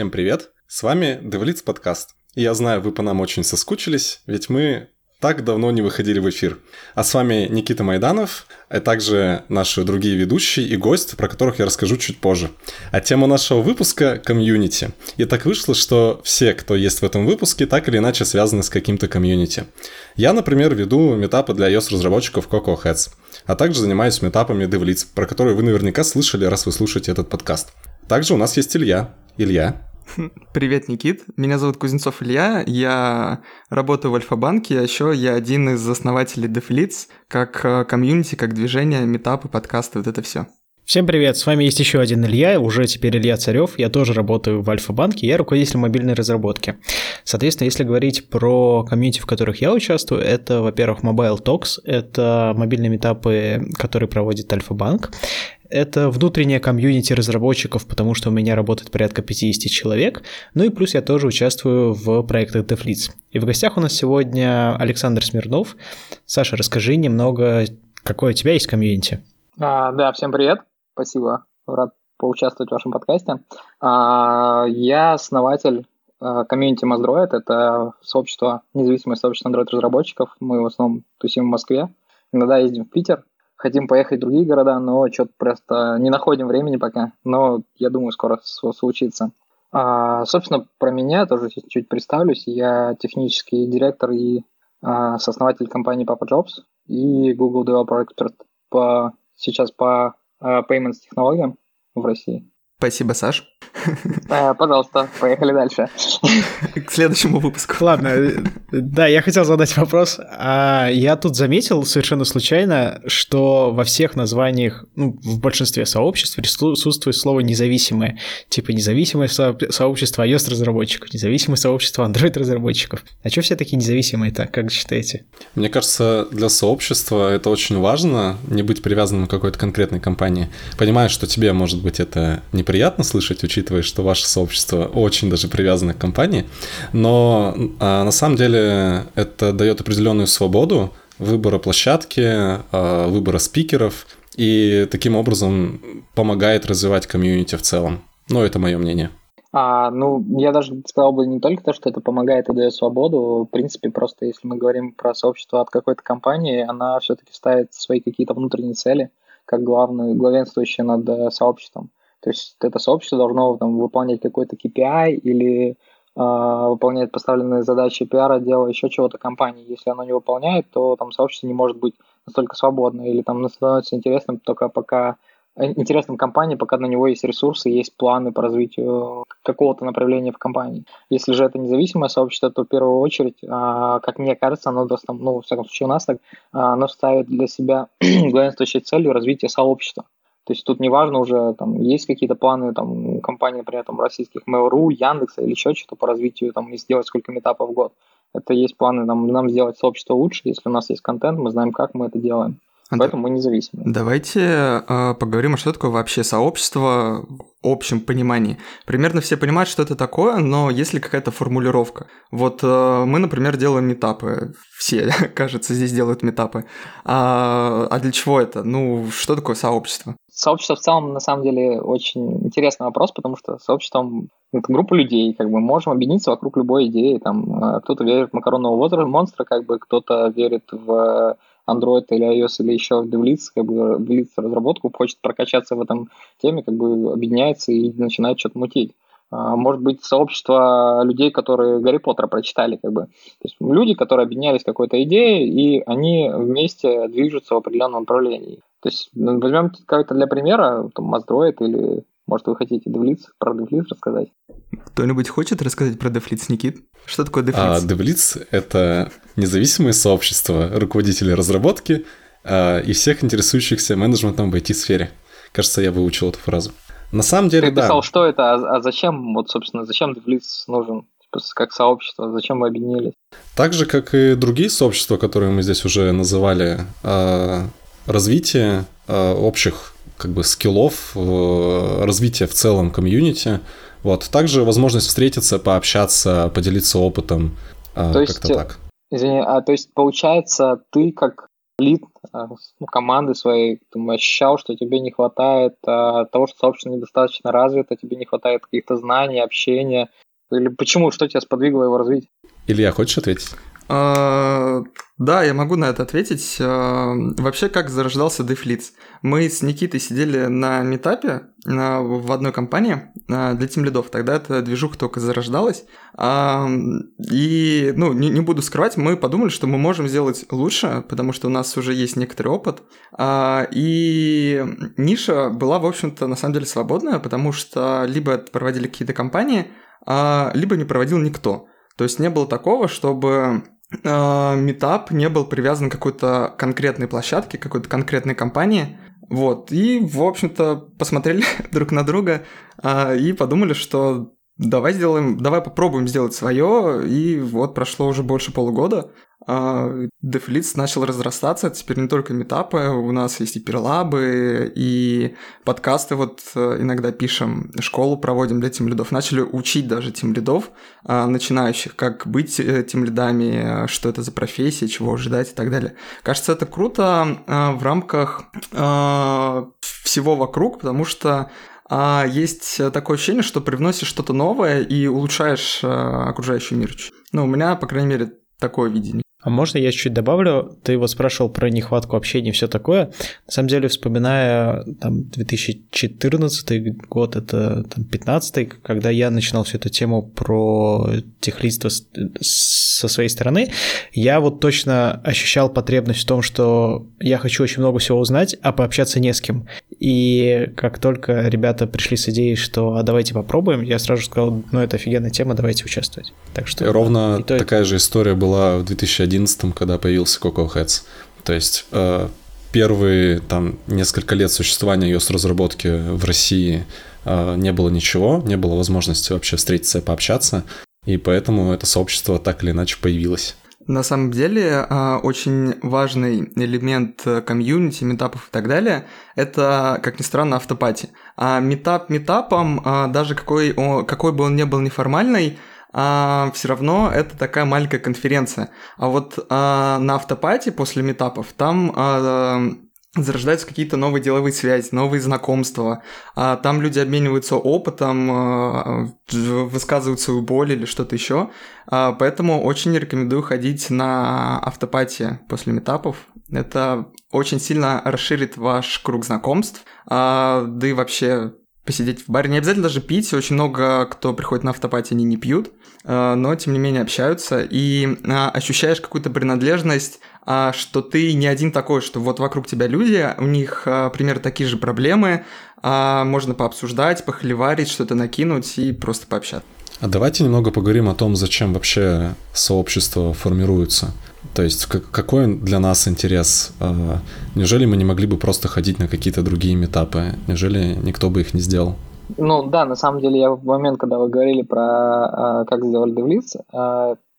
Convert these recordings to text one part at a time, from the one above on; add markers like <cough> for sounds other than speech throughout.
Всем привет! С вами DevLeads подкаст. Я знаю, вы по нам очень соскучились, ведь мы так давно не выходили в эфир. А с вами Никита Майданов, а также наши другие ведущие и гость, про которых я расскажу чуть позже. А тема нашего выпуска — комьюнити. И так вышло, что все, кто есть в этом выпуске, так или иначе связаны с каким-то комьюнити. Я, например, веду метапы для iOS-разработчиков Coco Heads, а также занимаюсь метапами DevLeads, про которые вы наверняка слышали, раз вы слушаете этот подкаст. Также у нас есть Илья. Илья, <laughs> Привет, Никит. Меня зовут Кузнецов Илья. Я работаю в Альфа-банке, а еще я один из основателей DevLeads, как э, комьюнити, как движение, метапы, подкасты, вот это все. Всем привет, с вами есть еще один Илья, уже теперь Илья Царев, я тоже работаю в Альфа-банке, я руководитель мобильной разработки. Соответственно, если говорить про комьюнити, в которых я участвую, это, во-первых, Mobile Talks, это мобильные метапы, которые проводит Альфа-банк, это внутренняя комьюнити разработчиков, потому что у меня работает порядка 50 человек. Ну и плюс я тоже участвую в проектах DevLeads. И в гостях у нас сегодня Александр Смирнов. Саша, расскажи немного, какое у тебя есть комьюнити. А, да, всем привет. Спасибо. Рад поучаствовать в вашем подкасте. А, я основатель а, комьюнити Mazdroid. Это сообщество, независимое сообщество Android-разработчиков. Мы в основном тусим в Москве. Иногда ездим в Питер хотим поехать в другие города, но что-то просто не находим времени пока. Но я думаю, скоро случится. А, собственно, про меня тоже чуть представлюсь. Я технический директор и а, сооснователь компании Papa Jobs и Google Developer Expert по, сейчас по а, payments технологиям в России. Спасибо, Саш. Э, пожалуйста, поехали дальше. К следующему выпуску. Ладно, да, я хотел задать вопрос. А я тут заметил совершенно случайно, что во всех названиях, ну, в большинстве сообществ присутствует слово «независимое». Типа независимое сообщество iOS-разработчиков, независимое сообщество Android-разработчиков. А что все такие независимые-то, как считаете? Мне кажется, для сообщества это очень важно, не быть привязанным к какой-то конкретной компании. Понимаю, что тебе, может быть, это не приятно слышать, учитывая, что ваше сообщество очень даже привязано к компании, но а, на самом деле это дает определенную свободу выбора площадки, а, выбора спикеров, и таким образом помогает развивать комьюнити в целом. Ну, это мое мнение. А, ну, я даже сказал бы не только то, что это помогает и дает свободу. В принципе, просто если мы говорим про сообщество от какой-то компании, она все-таки ставит свои какие-то внутренние цели, как главную, главенствующие над э, сообществом. То есть это сообщество должно там, выполнять какой-то KPI или э, выполнять поставленные задачи пиара, дела, еще чего-то компании. Если оно не выполняет, то там сообщество не может быть настолько свободно или там становится интересным только пока э, интересным компании, пока на него есть ресурсы, есть планы по развитию какого-то направления в компании. Если же это независимое сообщество, то в первую очередь, а, как мне кажется, оно, ну, во всяком случае у нас так, а, оно ставит для себя <clears throat> главенствующей целью развитие сообщества. То есть тут неважно уже, там, есть какие-то планы там, компании, например, там, российских Mail.ru, Яндекса или еще что-то по развитию там, и сделать сколько метапов в год. Это есть планы там, нам сделать сообщество лучше, если у нас есть контент, мы знаем, как мы это делаем. Поэтому мы независимы. Давайте э, поговорим, а что такое вообще сообщество в общем понимании. Примерно все понимают, что это такое, но есть ли какая-то формулировка? Вот э, мы, например, делаем метапы. Все, <laughs> кажется, здесь делают метапы. А, а для чего это? Ну, что такое сообщество? Сообщество в целом, на самом деле, очень интересный вопрос, потому что сообществом это группа людей, как бы можем объединиться вокруг любой идеи. Там э, кто-то верит в макаронного монстра, как бы кто-то верит в Android или iOS или еще в DevLeads, как бы DevLeads разработку, хочет прокачаться в этом теме, как бы объединяется и начинает что-то мутить. А, может быть, сообщество людей, которые Гарри Поттера прочитали, как бы. То есть люди, которые объединялись какой-то идеей, и они вместе движутся в определенном направлении. То есть ну, возьмем какой-то для примера, там, Mazdroid или может, вы хотите DevLeads, про DevLeads рассказать? Кто-нибудь хочет рассказать про DevLeads, Никит? Что такое DevLeads? А, DevLeads — это независимое сообщество руководителей разработки а, и всех интересующихся менеджментом в IT-сфере. Кажется, я выучил эту фразу. На самом деле, Ты да. писал, что это, а, а зачем, вот, собственно, зачем DevLeads нужен? Типа, как сообщество, зачем мы объединились? Так же, как и другие сообщества, которые мы здесь уже называли, а, развитие а, общих как бы скиллов, э, развития в целом комьюнити. Вот. Также возможность встретиться, пообщаться, поделиться опытом. Э, то есть, так. Извини, а то есть получается, ты как лид ну, команды своей, ты ощущал, что тебе не хватает а, того, что сообщество недостаточно развито, тебе не хватает каких-то знаний, общения? Или почему, что тебя сподвигло его развить? Илья, хочешь ответить? А, да, я могу на это ответить. А, вообще, как зарождался DevLeads? Мы с Никитой сидели на метапе а, в одной компании для тем лидов. Тогда эта движуха только зарождалась. И, ну, не, буду скрывать, мы подумали, что мы можем сделать лучше, потому что у нас уже есть некоторый опыт. И ниша была, в общем-то, на самом деле свободная, потому что либо проводили какие-то компании, либо не проводил никто. То есть не было такого, чтобы а, метап не был привязан к какой-то конкретной площадке, какой-то конкретной компании. Вот, и, в общем-то, посмотрели <laughs> друг на друга а, и подумали, что давай сделаем, давай попробуем сделать свое, и вот прошло уже больше полугода. Дефлиц начал разрастаться, теперь не только метапы, у нас есть и перлабы, и подкасты вот э, иногда пишем, школу проводим для тимлидов. Начали учить даже тимлидов а, начинающих, как быть э, тимлидами, что это за профессия, чего ожидать и так далее. Кажется, это круто а, в рамках а, всего вокруг, потому что а есть такое ощущение, что привносишь что-то новое и улучшаешь окружающий мир. Ну, у меня, по крайней мере, такое видение. А можно я чуть добавлю? Ты вот спрашивал про нехватку общения и все такое. На самом деле, вспоминая там 2014 год, это там 15 когда я начинал всю эту тему про техлидство со своей стороны, я вот точно ощущал потребность в том, что я хочу очень много всего узнать, а пообщаться не с кем. И как только ребята пришли с идеей, что а давайте попробуем, я сразу сказал, ну это офигенная тема, давайте участвовать. Так что ровно такая же история была в 2011, когда появился Coco Heads. То есть э, первые там несколько лет существования iOS разработки в России э, не было ничего, не было возможности вообще встретиться и пообщаться, и поэтому это сообщество так или иначе появилось. На самом деле, а, очень важный элемент э, комьюнити, метапов и так далее, это, как ни странно, автопати. А метап метапом, а, даже какой, какой бы он ни был неформальный, а, все равно это такая маленькая конференция. А вот на автопати после метапов там зарождаются какие-то новые деловые связи, новые знакомства. А там люди обмениваются опытом, а, высказывают свою боль или что-то еще. А, поэтому очень рекомендую ходить на автопатии после метапов. Это очень сильно расширит ваш круг знакомств, а, да и вообще посидеть в баре. Не обязательно даже пить, очень много кто приходит на автопати, они не пьют, но тем не менее общаются, и ощущаешь какую-то принадлежность а, что ты не один такой, что вот вокруг тебя люди, у них а, примерно такие же проблемы, а, можно пообсуждать, похлеварить, что-то накинуть и просто пообщаться. А давайте немного поговорим о том, зачем вообще сообщество формируется. То есть какой для нас интерес? Неужели мы не могли бы просто ходить на какие-то другие метапы? Неужели никто бы их не сделал? Ну да, на самом деле я в момент, когда вы говорили про как сделали Девлиц,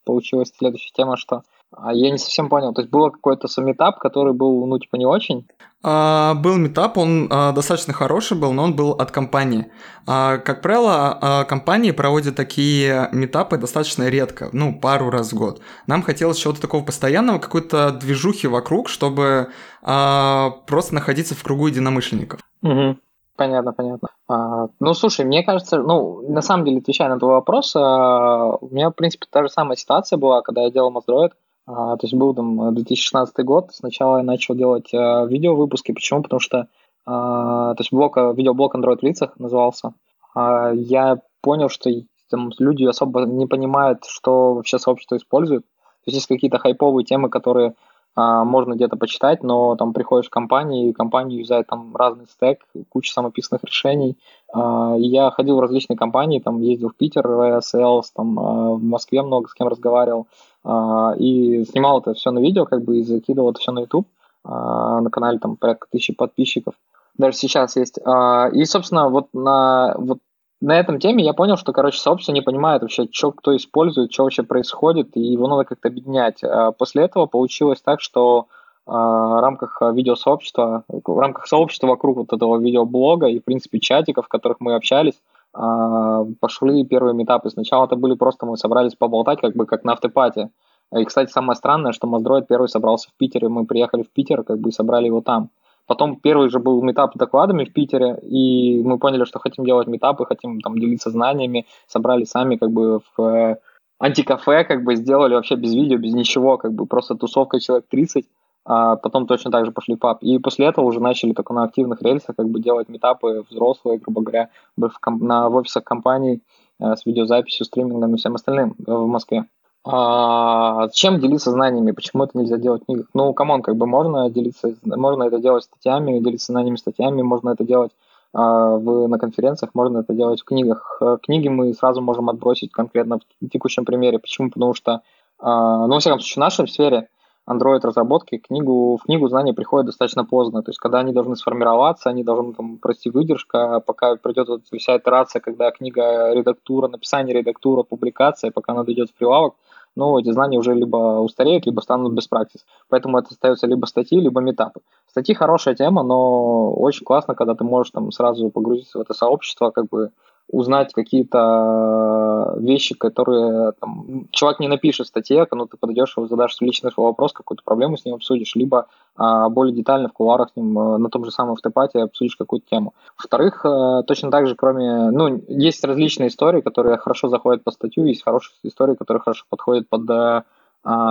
получилась следующая тема, что а я не совсем понял. То есть было какой-то саммитап, который был, ну, типа, не очень? А, был метап, он а, достаточно хороший был, но он был от компании. А, как правило, а, компании проводят такие метапы достаточно редко, ну, пару раз в год. Нам хотелось чего-то такого постоянного, какой-то движухи вокруг, чтобы а, просто находиться в кругу единомышленников. Угу. Понятно, понятно. А, ну, слушай, мне кажется, ну, на самом деле, отвечая на твой вопрос, а, у меня, в принципе, та же самая ситуация была, когда я делал Моздроид. А, то есть был там 2016 год, сначала я начал делать а, видео-выпуски. Почему? Потому что а, то есть блок, видеоблог Android в лицах назывался. А, я понял, что там люди особо не понимают, что вообще сообщество использует. То есть есть какие-то хайповые темы, которые а, можно где-то почитать, но там приходишь в компанию, и компания юзает там разный стек, куча самописных решений. А, и я ходил в различные компании, там ездил в Питер, в Sales, там а, в Москве много с кем разговаривал. А, и снимал это все на видео, как бы, и закидывал это все на YouTube. А, на канале там порядка тысячи подписчиков. Даже сейчас есть. А, и, собственно, вот на, вот на этом теме я понял, что, короче, сообщество не понимает вообще, что кто использует, что вообще происходит, и его надо как-то объединять. После этого получилось так, что в рамках видеосообщества, в рамках сообщества вокруг вот этого видеоблога и, в принципе, чатиков, в которых мы общались, пошли первые метапы. Сначала это были просто мы собрались поболтать, как бы как на автопате. И, кстати, самое странное, что Моздроид первый собрался в Питере, мы приехали в Питер, как бы собрали его там. Потом первый же был метап докладами в Питере, и мы поняли, что хотим делать метапы, хотим там делиться знаниями, собрали сами как бы в э, антикафе, как бы сделали вообще без видео, без ничего, как бы просто тусовка человек 30, а потом точно так же пошли в паб. И после этого уже начали только на активных рельсах как бы делать метапы взрослые, грубо говоря, в, на, в офисах компаний э, с видеозаписью, стримингом и всем остальным э, в Москве. А, чем делиться знаниями? Почему это нельзя делать в книгах? Ну, come on, как бы можно делиться, можно это делать статьями, делиться знаниями статьями, можно это делать а, в, на конференциях, можно это делать в книгах. Э, книги мы сразу можем отбросить конкретно в текущем примере. Почему? Потому что, а, ну, во всяком случае, в нашей сфере Android разработки книгу, в книгу знания приходят достаточно поздно. То есть, когда они должны сформироваться, они должны там пройти выдержка, пока придет вот вся итерация, когда книга редактура, написание редактура, публикация, пока она дойдет в прилавок, ну, эти знания уже либо устареют, либо станут без практики. Поэтому это остается либо статьи, либо метапы. Статьи хорошая тема, но очень классно, когда ты можешь там сразу погрузиться в это сообщество, как бы узнать какие-то вещи, которые там, человек не напишет в статье, но ты подойдешь, его задашь личный вопрос, какую-то проблему с ним обсудишь, либо а, более детально в кулуарах с ним а, на том же самом автопате обсудишь какую-то тему. Во-вторых, а, точно так же, кроме... Ну, есть различные истории, которые хорошо заходят по статью, есть хорошие истории, которые хорошо подходят под а,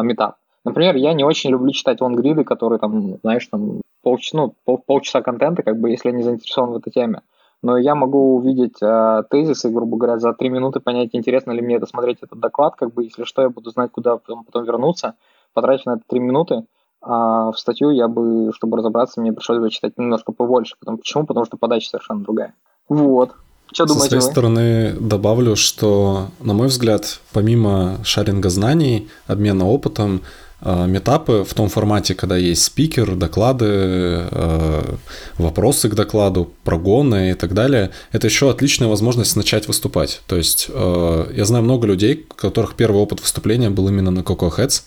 метап. Например, я не очень люблю читать лонгриды, которые там, знаешь, там полчаса, ну, пол, полчаса контента, как бы, если я не заинтересован в этой теме но я могу увидеть э, тезисы, грубо говоря, за три минуты понять, интересно ли мне это смотреть этот доклад, как бы, если что, я буду знать, куда потом, потом вернуться, потратить на это три минуты, а в статью я бы, чтобы разобраться, мне пришлось бы читать немножко побольше. Потому, почему? Потому что подача совершенно другая. Вот. Что Со своей вы? стороны добавлю, что, на мой взгляд, помимо шаринга знаний, обмена опытом, метапы в том формате, когда есть спикер, доклады, э, вопросы к докладу, прогоны и так далее, это еще отличная возможность начать выступать. То есть э, я знаю много людей, у которых первый опыт выступления был именно на Coco Heads,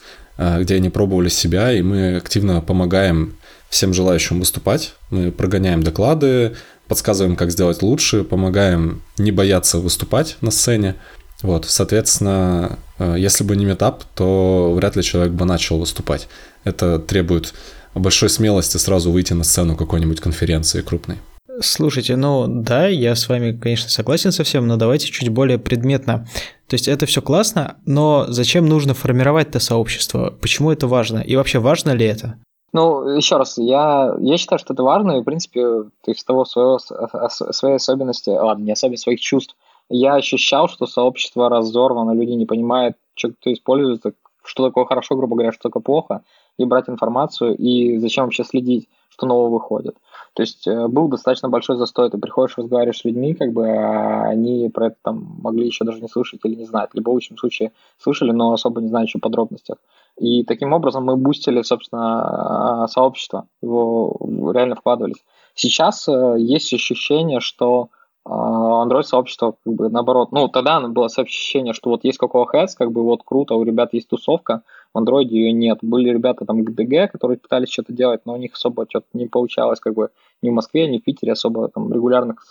где они пробовали себя, и мы активно помогаем всем желающим выступать. Мы прогоняем доклады, подсказываем, как сделать лучше, помогаем не бояться выступать на сцене. Вот, соответственно, э, если бы не метап, то вряд ли человек бы начал выступать. Это требует большой смелости сразу выйти на сцену какой-нибудь конференции крупной. Слушайте, ну да, я с вами, конечно, согласен со всем, но давайте чуть более предметно. То есть это все классно, но зачем нужно формировать это сообщество? Почему это важно? И вообще важно ли это? Ну, еще раз, я, я считаю, что это важно, и, в принципе, из того своего, своей особенности, ладно, не особенности, своих чувств, я ощущал, что сообщество разорвано, люди не понимают, что кто используется, что такое хорошо, грубо говоря, что такое плохо, и брать информацию, и зачем вообще следить, что нового выходит. То есть э, был достаточно большой застой, ты приходишь, разговариваешь с людьми, как бы а они про это там могли еще даже не слышать или не знать, либо в лучшем случае слышали, но особо не знают еще подробностях. И таким образом мы бустили, собственно, сообщество, его реально вкладывались. Сейчас э, есть ощущение, что а, Android сообщество как бы наоборот. Ну, тогда было ощущение, что вот есть Cocoa Heads, как бы вот круто, у ребят есть тусовка, в Android ее нет. Были ребята там ГДГ, которые пытались что-то делать, но у них особо что-то не получалось, как бы ни в Москве, ни в Питере особо там регулярных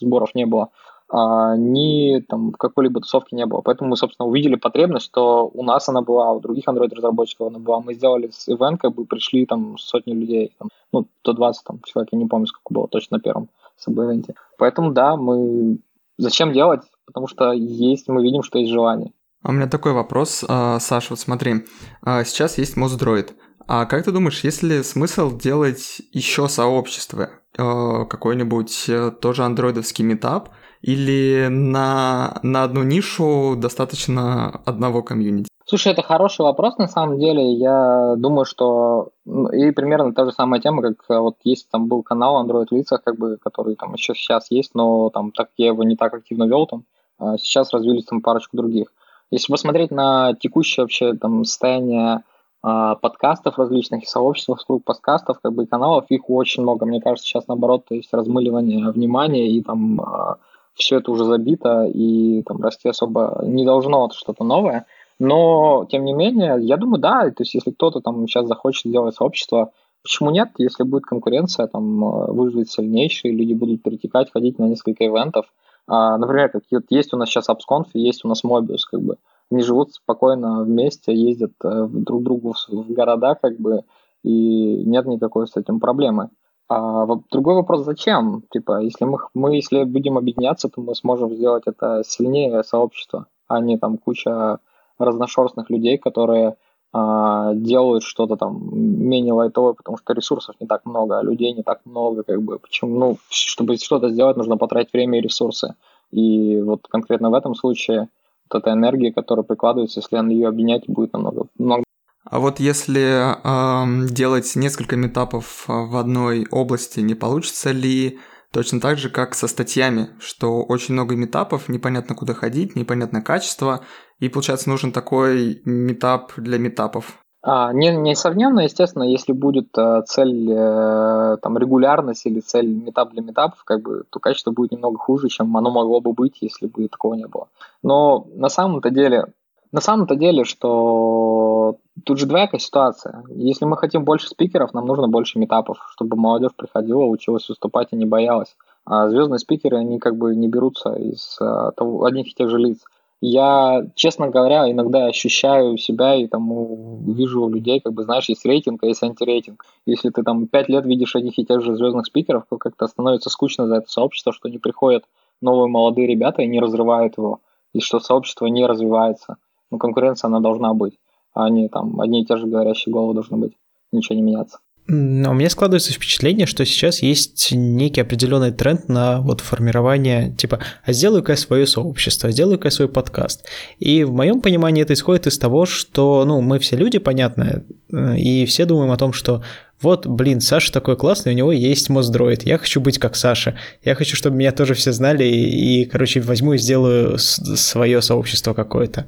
сборов не было. А, ни там какой-либо тусовки не было. Поэтому мы, собственно, увидели потребность, что у нас она была, у других Android-разработчиков она была. Мы сделали ивент, как бы пришли там сотни людей, там, ну, до 20 там, человек, я не помню, сколько было точно на первом саб-ивенте. Поэтому да, мы... Зачем делать? Потому что есть, мы видим, что есть желание. А у меня такой вопрос, а, Саша, вот смотри, а, сейчас есть Моздроид. А как ты думаешь, есть ли смысл делать еще сообщество? Какой-нибудь э, тоже андроидовский метап? Или на, на одну нишу достаточно одного комьюнити? Слушай, это хороший вопрос на самом деле. Я думаю, что и примерно та же самая тема, как э, вот есть там был канал Android лицах, как бы, который там еще сейчас есть, но там так я его не так активно вел там. А сейчас развились там парочку других. Если посмотреть на текущее вообще там состояние а, подкастов различных и сообществ вокруг подкастов, как бы и каналов, их очень много. Мне кажется, сейчас наоборот, то есть размыливание внимания и там а, все это уже забито и там расти особо не должно что-то новое. Но, тем не менее, я думаю, да, то есть если кто-то там сейчас захочет сделать сообщество, почему нет, если будет конкуренция, там э, выживет сильнейший, люди будут перетекать, ходить на несколько ивентов. А, например, как есть у нас сейчас AppsConf, есть у нас Mobius, как бы. они живут спокойно вместе, ездят э, друг к другу в города, как бы, и нет никакой с этим проблемы. А другой вопрос, зачем? Типа, если мы, мы если будем объединяться, то мы сможем сделать это сильнее сообщество, а не там куча разношерстных людей, которые а, делают что-то там менее лайтовое, потому что ресурсов не так много, а людей не так много, как бы. Почему? Ну, чтобы что-то сделать, нужно потратить время и ресурсы. И вот конкретно в этом случае вот эта энергия, которая прикладывается, если ее объединять, будет намного, намного а вот если э, делать несколько метапов в одной области, не получится ли точно так же, как со статьями, что очень много метапов, непонятно куда ходить, непонятно качество, и получается нужен такой метап для метапов? А, не, несравненно, естественно, если будет э, цель э, там, регулярность или цель метап для метапов, как бы, то качество будет немного хуже, чем оно могло бы быть, если бы такого не было. Но на самом-то деле, на самом-то деле, что тут же двоякая ситуация. Если мы хотим больше спикеров, нам нужно больше метапов, чтобы молодежь приходила, училась выступать и не боялась. А звездные спикеры, они как бы не берутся из а, того, одних и тех же лиц. Я, честно говоря, иногда ощущаю себя и там вижу у людей, как бы, знаешь, есть рейтинг, а есть антирейтинг. Если ты там пять лет видишь одних и тех же звездных спикеров, то как-то становится скучно за это сообщество, что не приходят новые молодые ребята и не разрывают его, и что сообщество не развивается. Ну, конкуренция, она должна быть, а не там одни и те же говорящие головы должны быть, ничего не меняться. Но у меня складывается впечатление, что сейчас есть некий определенный тренд на вот формирование, типа, а сделаю-ка я свое сообщество, а сделаю-ка я свой подкаст. И в моем понимании это исходит из того, что, ну, мы все люди, понятно, э, и все думаем о том, что вот, блин, Саша такой классный, у него есть Моздроид, я хочу быть как Саша, я хочу, чтобы меня тоже все знали, и короче, возьму и сделаю свое сообщество какое-то.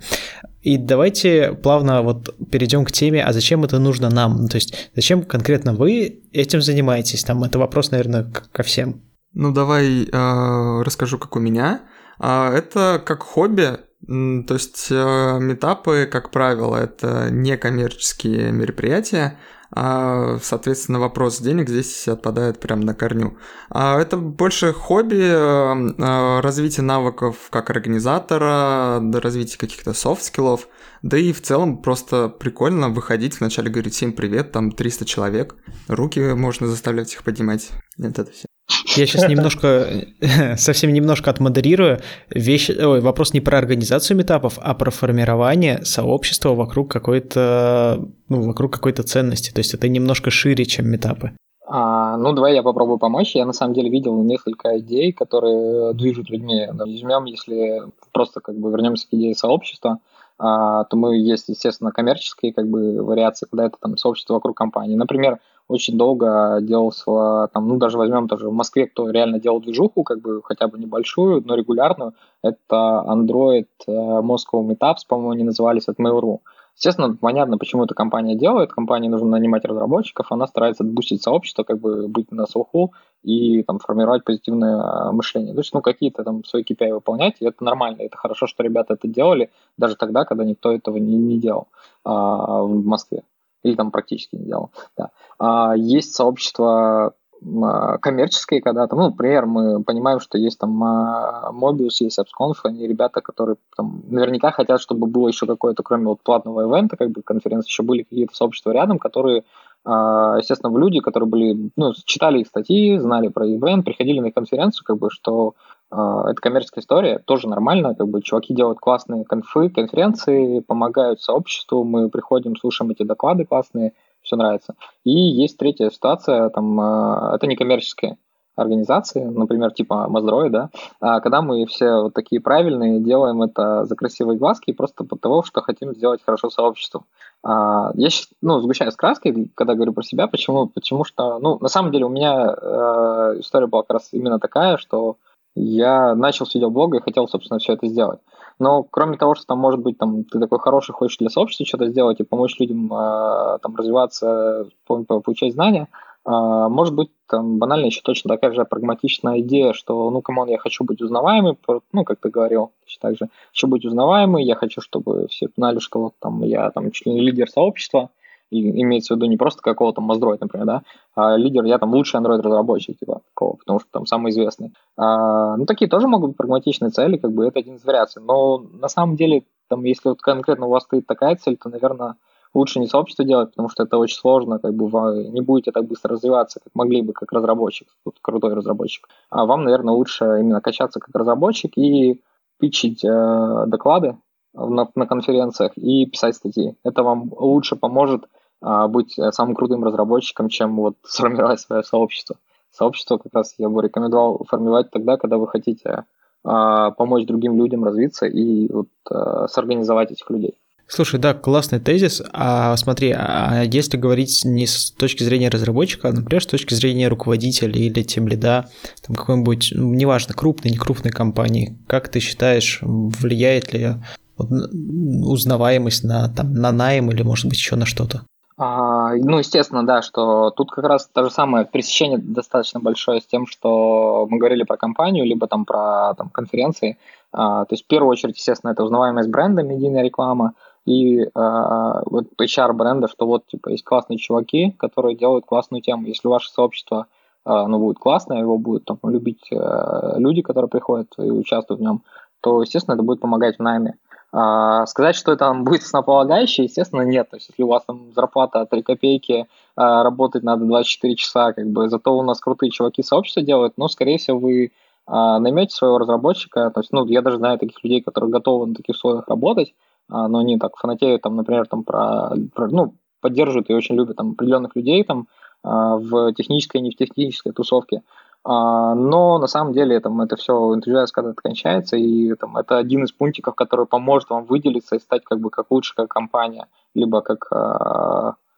И давайте плавно вот перейдем к теме, а зачем это нужно нам? То есть зачем конкретно вы этим занимаетесь? Там это вопрос, наверное, ко всем. Ну давай э, расскажу, как у меня. А, это как хобби, то есть э, митапы, как правило, это некоммерческие мероприятия, а, соответственно, вопрос денег здесь отпадает прямо на корню. А это больше хобби, э, э, развитие навыков как организатора, развитие каких-то soft skill ов, да и в целом просто прикольно выходить, вначале говорить всем привет, там 300 человек, руки можно заставлять их поднимать, нет, это все. Я сейчас немножко, <laughs> совсем немножко отмодерирую. Вещь, ой, вопрос не про организацию метапов, а про формирование сообщества вокруг какой-то, ну, вокруг какой-то ценности. То есть это немножко шире, чем метапы. А, ну, давай я попробую помочь. Я на самом деле видел несколько идей, которые движут людьми. Возьмем, если просто как бы вернемся к идее сообщества, а, то мы есть, естественно, коммерческие как бы вариации, когда это там сообщество вокруг компании. Например, очень долго делался, там, ну, даже возьмем тоже в Москве, кто реально делал движуху, как бы хотя бы небольшую, но регулярную, это Android э, Moscow Meetups, по-моему, они назывались от Mail.ru. Естественно, понятно, почему эта компания делает. Компании нужно нанимать разработчиков, она старается отбустить сообщество, как бы быть на слуху и там формировать позитивное а, мышление. То есть, ну, какие-то там свои KPI выполнять, и это нормально. Это хорошо, что ребята это делали, даже тогда, когда никто этого не, не делал а, в Москве. Или там практически не делал. Да. А, есть сообщество а, коммерческие, когда там, ну, например, мы понимаем, что есть там а, Mobius, есть AppsConf, они ребята, которые там наверняка хотят, чтобы было еще какое-то, кроме вот платного ивента, как бы конференции, еще были какие-то сообщества рядом, которые, а, естественно, люди, которые были, ну, читали их статьи, знали про ивент, приходили на конференцию, как бы, что это коммерческая история, тоже нормально, как бы чуваки делают классные конфы, конференции, помогают сообществу, мы приходим, слушаем эти доклады классные, все нравится. И есть третья ситуация, там, э, это некоммерческие организации, например, типа Моздроид, да, а когда мы все вот такие правильные, делаем это за красивые глазки просто под того, что хотим сделать хорошо сообществу. А, я сейчас, ну, сгущаю с краской, когда говорю про себя, почему? Потому что, ну, на самом деле у меня э, история была как раз именно такая, что я начал с видеоблога и хотел, собственно, все это сделать. Но кроме того, что там, может быть, там, ты такой хороший, хочешь для сообщества что-то сделать и помочь людям э, там, развиваться, получать знания, э, может быть, там, банально еще точно такая же прагматичная идея, что, ну, come on, я хочу быть узнаваемым, ну, как ты говорил, так же, хочу быть узнаваемым, я хочу, чтобы все знали, что вот, там, я там чуть ли не лидер сообщества, и имеется в виду не просто какого-то Mosdroid, например, да, а лидер, я там лучший Android-разработчик, типа, такого, потому что там самый известный. А, ну, такие тоже могут быть прагматичные цели, как бы это один из вариаций, но на самом деле там, если вот конкретно у вас стоит такая цель, то, наверное, лучше не сообщество делать, потому что это очень сложно, как бы вы не будете так быстро развиваться, как могли бы как разработчик, тут крутой разработчик. А вам, наверное, лучше именно качаться как разработчик и питчить э, доклады на, на конференциях и писать статьи. Это вам лучше поможет быть самым крутым разработчиком, чем вот <laughs> сформировать свое сообщество. Сообщество как раз я бы рекомендовал формировать тогда, когда вы хотите э, помочь другим людям развиться и вот, э, сорганизовать этих людей. Слушай, да, классный тезис. А смотри, а если говорить не с точки зрения разработчика, а, например, с точки зрения руководителя или тем лида, там какой-нибудь, ну, неважно, крупной, не крупной компании, как ты считаешь, влияет ли узнаваемость на, там, на найм или, может быть, еще на что-то? А, ну, естественно, да, что тут как раз то же самое пересечение достаточно большое с тем, что мы говорили про компанию, либо там про там, конференции. А, то есть, в первую очередь, естественно, это узнаваемость бренда, медийная реклама и э, вот HR бренда, что вот типа есть классные чуваки, которые делают классную тему. Если ваше сообщество э, ну, будет классное, его будут там, любить э, люди, которые приходят и участвуют в нем, то, естественно, это будет помогать в найме. А, сказать, что это <laughs> будет основополагающее, естественно, нет. То есть, если у вас там зарплата 3 копейки, а, работать надо 24 часа, как бы, зато у нас крутые чуваки сообщества делают, но, скорее всего, вы а, наймете своего разработчика. То есть, ну, я даже знаю таких людей, которые готовы на таких условиях работать, но они так фанатеют, там, например, там про, про ну, поддерживают и очень любят там определенных людей там в технической и не в технической тусовке. Но на самом деле там, это все энтузиазм когда-то кончается, и там, это один из пунктиков, который поможет вам выделиться и стать как бы как лучше, как компания, либо как,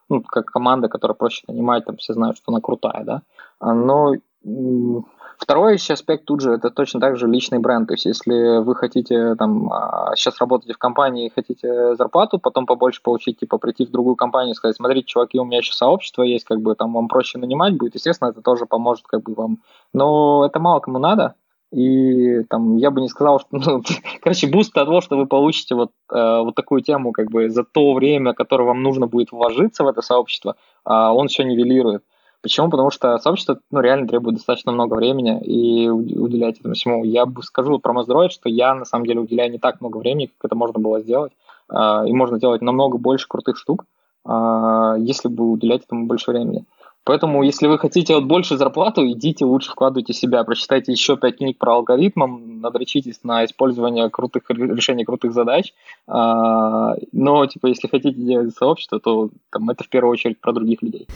ну, как команда, которая проще нанимать, там все знают, что она крутая, да. Но Второй еще аспект тут же, это точно так же личный бренд. То есть, если вы хотите там сейчас а, работаете в компании и хотите зарплату, потом побольше получить, типа прийти в другую компанию и сказать, смотрите, чуваки, у меня еще сообщество есть, как бы там вам проще нанимать будет, естественно, это тоже поможет как бы вам. Но это мало кому надо, и там я бы не сказал, что, <laughs> ну, короче, boost того, что вы получите вот, э, вот такую тему, как бы за то время, которое вам нужно будет вложиться в это сообщество, э, он все нивелирует. Почему? Потому что сообщество ну, реально требует достаточно много времени и уделять этому всему. Я бы скажу про Mazdroid, что я на самом деле уделяю не так много времени, как это можно было сделать. А, и можно делать намного больше крутых штук, а, если бы уделять этому больше времени. Поэтому, если вы хотите вот больше зарплату, идите лучше вкладывайте себя, прочитайте еще пять книг про алгоритмом, надрочитесь на использование крутых решений крутых задач. А, но, типа, если хотите делать сообщество, то там, это в первую очередь про других людей.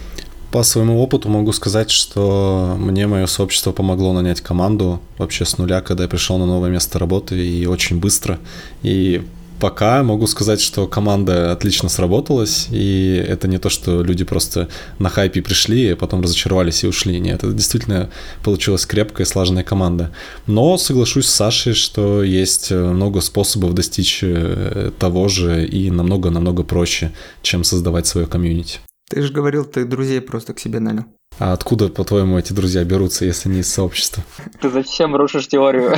По своему опыту могу сказать, что мне мое сообщество помогло нанять команду вообще с нуля, когда я пришел на новое место работы, и очень быстро. И пока могу сказать, что команда отлично сработалась, и это не то, что люди просто на хайпе пришли, а потом разочаровались и ушли. Нет, это действительно получилась крепкая, слаженная команда. Но соглашусь с Сашей, что есть много способов достичь э, того же и намного-намного проще, чем создавать свое комьюнити. Ты же говорил, ты друзей просто к себе нанял. А откуда, по-твоему, эти друзья берутся, если не из сообщества? Ты зачем рушишь теорию?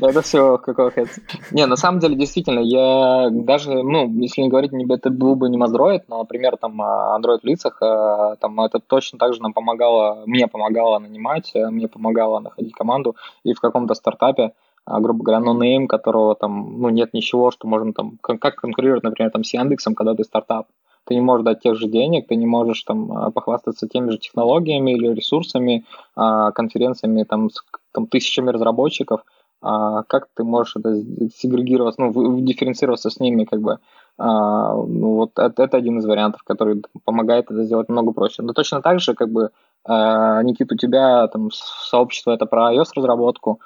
Это все какого-то... Не, на самом деле, действительно, я даже, ну, если не говорить, это был бы не Android, но, например, там Android в лицах, э, там это точно так же нам помогало, мне помогало нанимать, э, мне помогало находить команду, и в каком-то стартапе а, грубо говоря, нонейм, которого там, ну, нет ничего, что можно там, как конкурировать, например, там с Яндексом, когда ты стартап ты не можешь дать тех же денег, ты не можешь там а, похвастаться теми же технологиями или ресурсами, а, конференциями там, с там, тысячами разработчиков, а, как ты можешь это сегрегироваться, ну, дифференцироваться с ними, как бы, ну, вот это, это один из вариантов, который помогает это сделать много проще. Но точно так же, как бы, Никит, у тебя там сообщество это про iOS-разработку,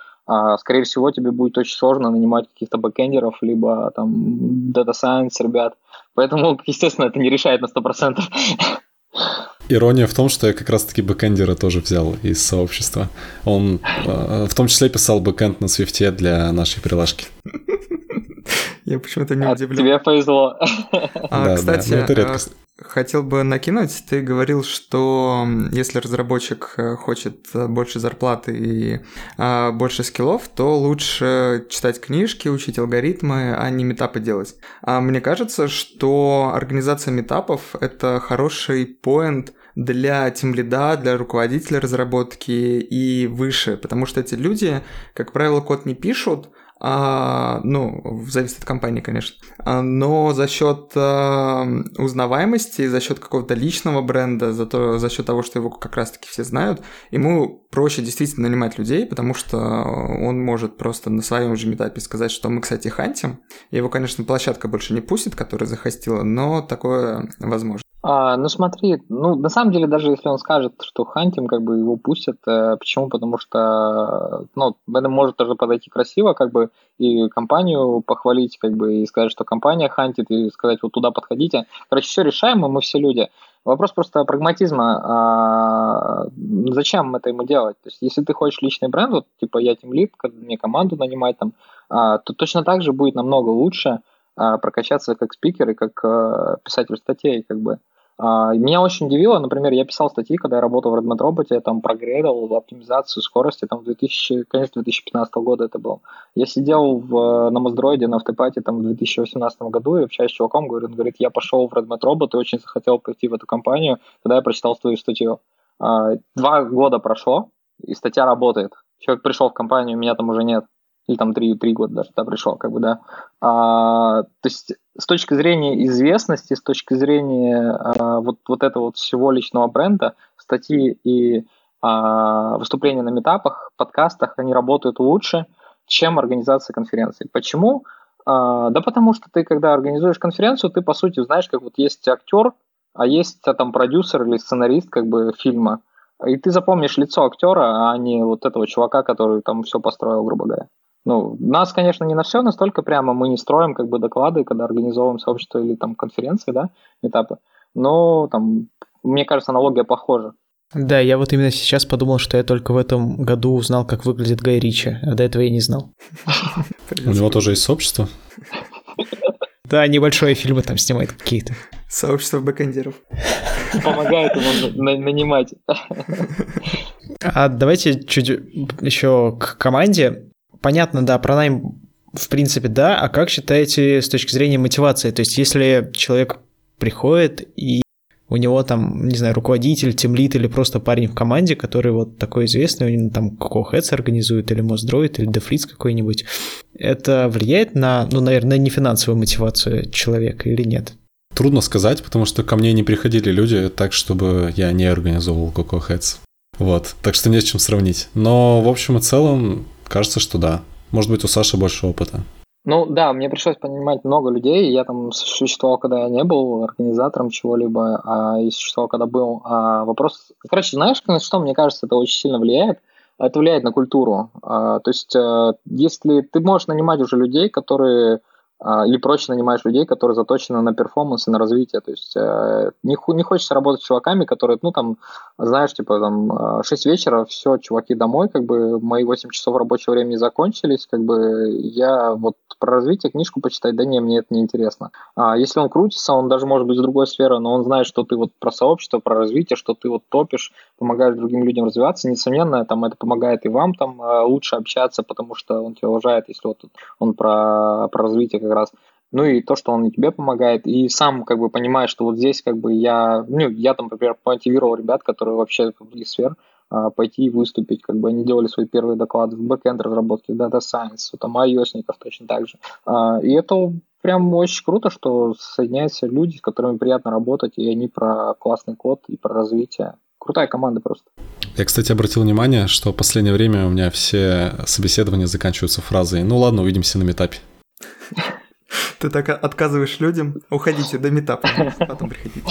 скорее всего, тебе будет очень сложно нанимать каких-то бэкэндеров, либо там Data Science ребят, Поэтому, <laughs> естественно, это не решает на 100%. Ирония в том, что я как раз-таки бэкэндера тоже взял из сообщества. Он э, в том числе писал бэкэнд на Swift е для нашей приложки. Я почему-то не а удивлен. Тебе повезло. А, да, кстати, да, это редкость. Хотел бы накинуть, ты говорил, что если разработчик э, хочет э, больше зарплаты и а, больше скиллов, то лучше читать книжки, учить алгоритмы, а не метапы делать. А мне кажется, что организация метапов — это хороший поинт для тимлида, для руководителя разработки и выше, потому что эти люди, как правило, код не пишут, а, ну, зависит от компании, конечно, а, но за счет а, узнаваемости, за счет какого-то личного бренда, за, то, за счет того, что его как раз-таки все знают, ему проще действительно нанимать людей, потому что он может просто на своем же метапе сказать, что мы, кстати, хантим. Его, конечно, площадка больше не пустит, которая захостила, но такое возможно. А, ну смотри, ну на самом деле даже если он скажет, что хантим, как бы его пустят, э, почему? Потому что, ну, это может тоже подойти красиво, как бы и компанию похвалить, как бы и сказать, что компания хантит, и сказать вот туда подходите. Короче, все решаемо, мы все люди. Вопрос просто прагматизма. А, зачем это ему делать? То есть, если ты хочешь личный бренд, вот типа я тем лид, мне команду нанимать там, а, то точно так же будет намного лучше а, прокачаться как спикер и как а, писатель статей, как бы. А, меня очень удивило, например, я писал статьи, когда я работал в Redmond Robot, я там прогрейдил оптимизацию скорости, там в 2000, конец 2015 года это был. Я сидел в, на Моздроиде на автопате там в 2018 году и общаюсь с чуваком, говорю, он говорит, я пошел в Redmond Robot и очень захотел пойти в эту компанию, тогда я прочитал твою статью. А, два года прошло, и статья работает. Человек пришел в компанию, меня там уже нет или там три, три года даже да, пришел, как бы, да. А, то есть с точки зрения известности, с точки зрения а, вот, вот этого вот всего личного бренда, статьи и а, выступления на метапах, подкастах, они работают лучше, чем организация конференции. Почему? А, да потому что ты, когда организуешь конференцию, ты, по сути, знаешь, как вот есть актер, а есть а, там продюсер или сценарист как бы фильма, и ты запомнишь лицо актера, а не вот этого чувака, который там все построил, грубо говоря. Ну, нас, конечно, не на все настолько прямо, мы не строим как бы доклады, когда организовываем сообщество или там конференции, да, этапы, но там, мне кажется, аналогия похожа. Да, я вот именно сейчас подумал, что я только в этом году узнал, как выглядит Гай Ричи, а до этого я не знал. У него тоже есть сообщество? Да, небольшое фильмы там снимает какие-то. Сообщество бэкэндеров. Помогает ему нанимать. А давайте чуть еще к команде понятно, да, про найм в принципе, да. А как считаете с точки зрения мотивации? То есть, если человек приходит и у него там, не знаю, руководитель, темлит или просто парень в команде, который вот такой известный, него там Кокохэдс организует, или Моздроид, или Дефлиц какой-нибудь, это влияет на, ну, наверное, не финансовую мотивацию человека или нет? Трудно сказать, потому что ко мне не приходили люди так, чтобы я не организовывал Кокохэдс. Вот, так что не с чем сравнить. Но в общем и целом Кажется, что да. Может быть, у Саши больше опыта. Ну да, мне пришлось понимать много людей. Я там существовал, когда я не был организатором чего-либо, а и существовал, когда был. А вопрос... Короче, знаешь, на что, мне кажется, это очень сильно влияет? Это влияет на культуру. А, то есть, а, если ты можешь нанимать уже людей, которые или проще нанимаешь людей, которые заточены на перформанс и на развитие. То есть э, не, не хочется работать с чуваками, которые, ну, там, знаешь, типа, там, 6 э, вечера, все, чуваки домой, как бы, мои 8 часов рабочего времени закончились, как бы, я вот про развитие книжку почитать, да не, мне это не интересно. А если он крутится, он даже может быть с другой сферы, но он знает, что ты вот про сообщество, про развитие, что ты вот топишь, помогаешь другим людям развиваться, несомненно, там, это помогает и вам там э, лучше общаться, потому что он тебя уважает, если вот он про, про развитие как раз. Ну и то, что он и тебе помогает, и сам как бы понимаешь, что вот здесь как бы я, ну, я там, например, мотивировал ребят, которые вообще в других сфер, пойти и выступить, как бы они делали свои первые доклады в бэкэнд разработке, в Data Science, там ios точно так же. А, и это прям очень круто, что соединяются люди, с которыми приятно работать, и они про классный код и про развитие. Крутая команда просто. Я, кстати, обратил внимание, что в последнее время у меня все собеседования заканчиваются фразой «Ну ладно, увидимся на метапе». Ты так отказываешь людям, уходите до метапа, потом приходите.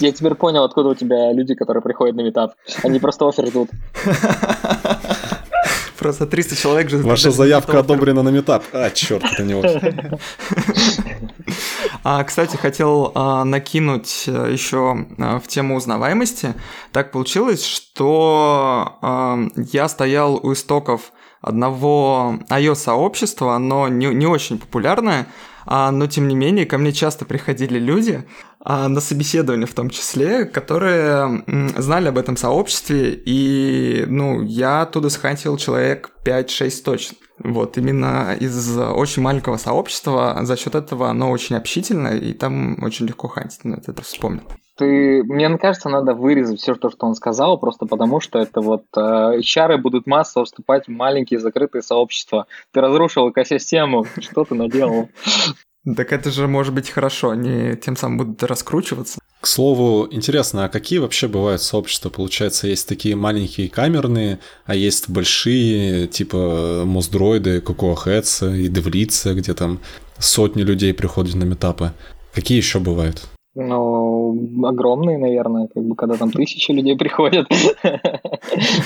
Я теперь понял, откуда у тебя люди, которые приходят на метап. Они просто офер ждут. Просто 300 человек же... Ваша заявка одобрена на метап. А, черт, это не офер. А, кстати, хотел а, накинуть э, еще а, в тему узнаваемости. Так получилось, что а, я стоял у истоков одного iOS-сообщества, оно не, не очень популярное, а, но тем не менее ко мне часто приходили люди, а, на собеседование в том числе, которые знали об этом сообществе, и, ну, я оттуда схантил человек 5-6 точно. Вот, именно из очень маленького сообщества, за счет этого оно очень общительное, и там очень легко хантить, ну, это вспомнил. Ты, мне кажется, надо вырезать все то, что он сказал, просто потому что это вот э, HR будут массово вступать в маленькие закрытые сообщества. Ты разрушил экосистему, что ты наделал? Так это же может быть хорошо, они тем самым будут раскручиваться. К слову, интересно, а какие вообще бывают сообщества? Получается, есть такие маленькие камерные, а есть большие, типа Моздроиды, Кокоахэтс и Девлица, где там сотни людей приходят на метапы. Какие еще бывают? Ну, огромные, наверное, как бы, когда там тысячи людей приходят. <laughs>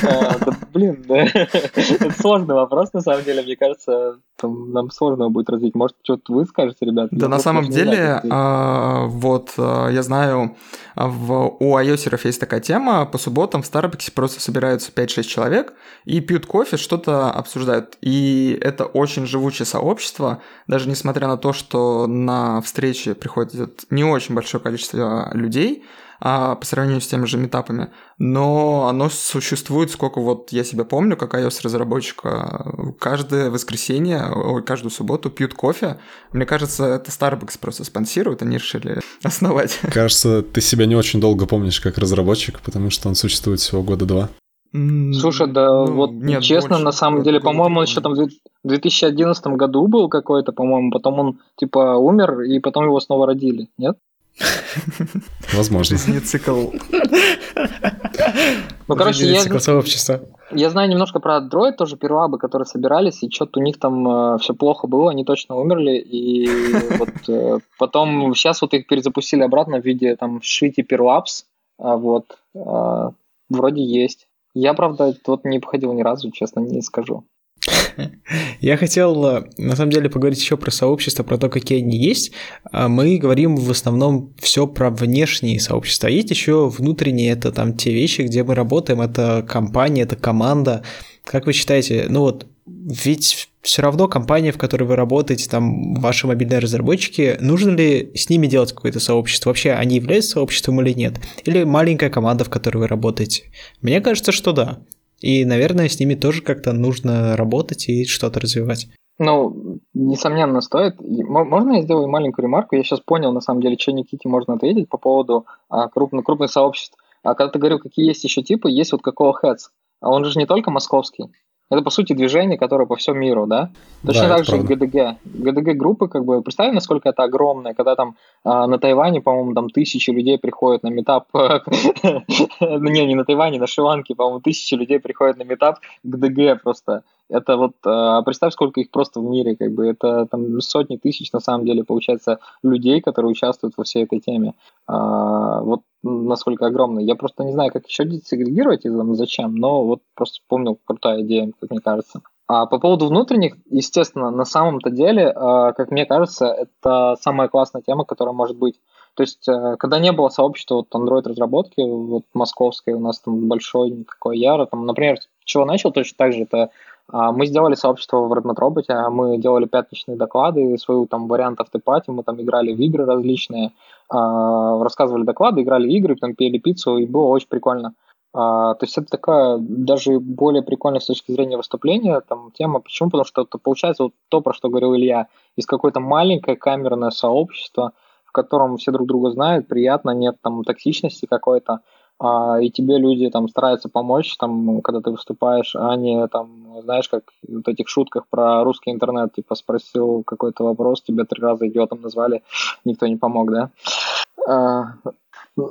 А, блин, это сложный вопрос, на самом деле, мне кажется, нам сложно будет развить. Может, что-то вы скажете, ребят? Да, на самом деле, а, вот, а, я знаю, у iOS есть такая тема, по субботам в Starbucks просто собираются 5-6 человек и пьют кофе, что-то обсуждают. И это очень живучее сообщество, даже несмотря на то, что на встрече приходит не очень большое количество людей, а, по сравнению с теми же метапами, но оно существует, сколько вот я себя помню, как iOS-разработчика, каждое воскресенье, ой, каждую субботу пьют кофе. Мне кажется, это Starbucks просто спонсирует, они решили <laughs> основать. Кажется, ты себя не очень долго помнишь как разработчик, потому что он существует всего года два. Слушай, да ну, вот нет, честно, больше, на самом деле, по-моему, он еще там в 2011 году был какой-то, по-моему, потом он типа умер, и потом его снова родили, нет? <laughs> Возможно. Не цикл. Ну, короче, я, цикл сообщества. я знаю немножко про Android, тоже первабы, которые собирались, и что-то у них там э, все плохо было, они точно умерли, и <laughs> вот э, потом сейчас вот их перезапустили обратно в виде там Shitty Perlapse, а вот, э, вроде есть. Я, правда, вот не походил ни разу, честно, не скажу. Я хотел, э, на самом деле, поговорить еще про сообщества, про то, какие они есть. А мы говорим в основном все про внешние сообщества. А есть еще внутренние, это там те вещи, где мы работаем, это компания, это команда. Как вы считаете, ну вот, ведь все равно компания, в которой вы работаете, там ваши мобильные разработчики, нужно ли с ними делать какое-то сообщество? Вообще они являются сообществом или нет? Или маленькая команда, в которой вы работаете? Мне кажется, что да. И, наверное, с ними тоже как-то нужно работать и что-то развивать. Ну, несомненно, стоит. Можно я сделаю маленькую ремарку? Я сейчас понял, на самом деле, что Никите можно ответить по поводу а, крупных, крупных сообществ. А когда ты говорил, какие есть еще типы, есть вот какого Heads. А он же не только московский. Это, по сути, движение, которое по всему миру, да? Точно да, так же правда. ГДГ. ГДГ-группы, как бы, представь, насколько это огромное, когда там а, на Тайване, по-моему, там тысячи людей приходят на метап, <laughs> ну, не, не на Тайване, на Шри-Ланке, по-моему, тысячи людей приходят на метап ГДГ просто. Это вот, а, представь, сколько их просто в мире, как бы, это там сотни тысяч, на самом деле, получается, людей, которые участвуют во всей этой теме. А, вот насколько огромный. Я просто не знаю, как еще сегрегировать и зачем, но вот просто вспомнил крутая идея, как мне кажется. А по поводу внутренних, естественно, на самом-то деле, а, как мне кажется, это самая классная тема, которая может быть. То есть, э, когда не было сообщества вот Android-разработки, вот московской, у нас там большой такой яро, там, например, чего начал точно так же, это мы сделали сообщество в Redmond Robot, мы делали пятничные доклады, свою там вариант автопати, мы там играли в игры различные, а, рассказывали доклады, играли в игры, там пели пиццу, и было очень прикольно. А, то есть это такая даже более прикольная с точки зрения выступления там тема. Почему? Потому что это получается вот то, про что говорил Илья, из какое-то маленькое камерное сообщество, в котором все друг друга знают, приятно, нет там токсичности какой-то, а, и тебе люди там стараются помочь, там, когда ты выступаешь, а не там, знаешь, как в вот этих шутках про русский интернет, типа спросил какой-то вопрос, тебя три раза идиотом назвали, никто не помог, да? А,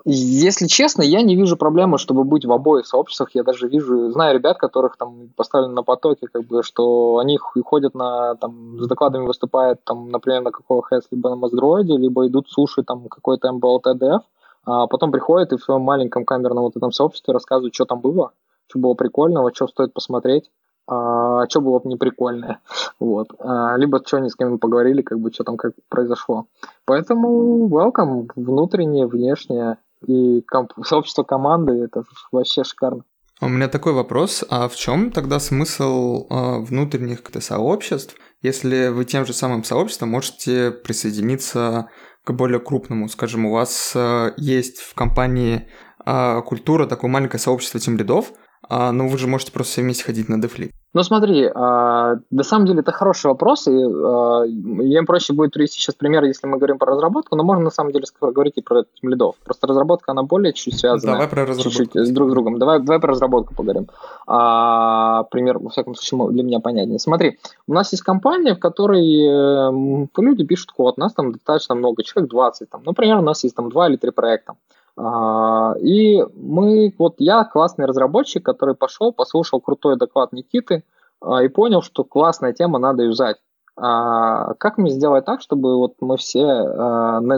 если честно, я не вижу проблемы, чтобы быть в обоих сообществах. Я даже вижу, знаю ребят, которых там поставлены на потоке, как бы, что они ходят на, там, с докладами выступают, там, например, на какого хэс, либо на Маздроиде, либо идут слушать там какой-то MBLTDF, а потом приходят и в своем маленьком камерном вот этом сообществе рассказывают, что там было, что было прикольного, что стоит посмотреть, а, что было бы не прикольное. <laughs> Вот. А, либо что они с кем поговорили, как бы что там как произошло. Поэтому welcome, внутреннее, внешнее и комп- <laughs> сообщество команды, это вообще шикарно. У меня такой вопрос, а в чем тогда смысл э, внутренних сообществ, если вы тем же самым сообществом можете присоединиться к более крупному. Скажем, у вас э, есть в компании э, культура, такое маленькое сообщество тем лидов, а, но вы же можете просто все вместе ходить на дефлит. Ну смотри, а, на самом деле это хороший вопрос, и а, им проще будет привести сейчас пример, если мы говорим про разработку, но можно на самом деле говорить и про лидов. Просто разработка, она более чуть связана. Давай про разработку. Чуть-чуть с друг с другом. Давай, давай про разработку поговорим. А, пример, во всяком случае, для меня понятнее. Смотри, у нас есть компания, в которой э, люди пишут код, у нас там достаточно много, человек 20, там, например, у нас есть там два или три проекта. А, и мы, вот я классный разработчик, который пошел, послушал крутой доклад Никиты а, и понял, что классная тема, надо юзать. А как мне сделать так, чтобы вот мы все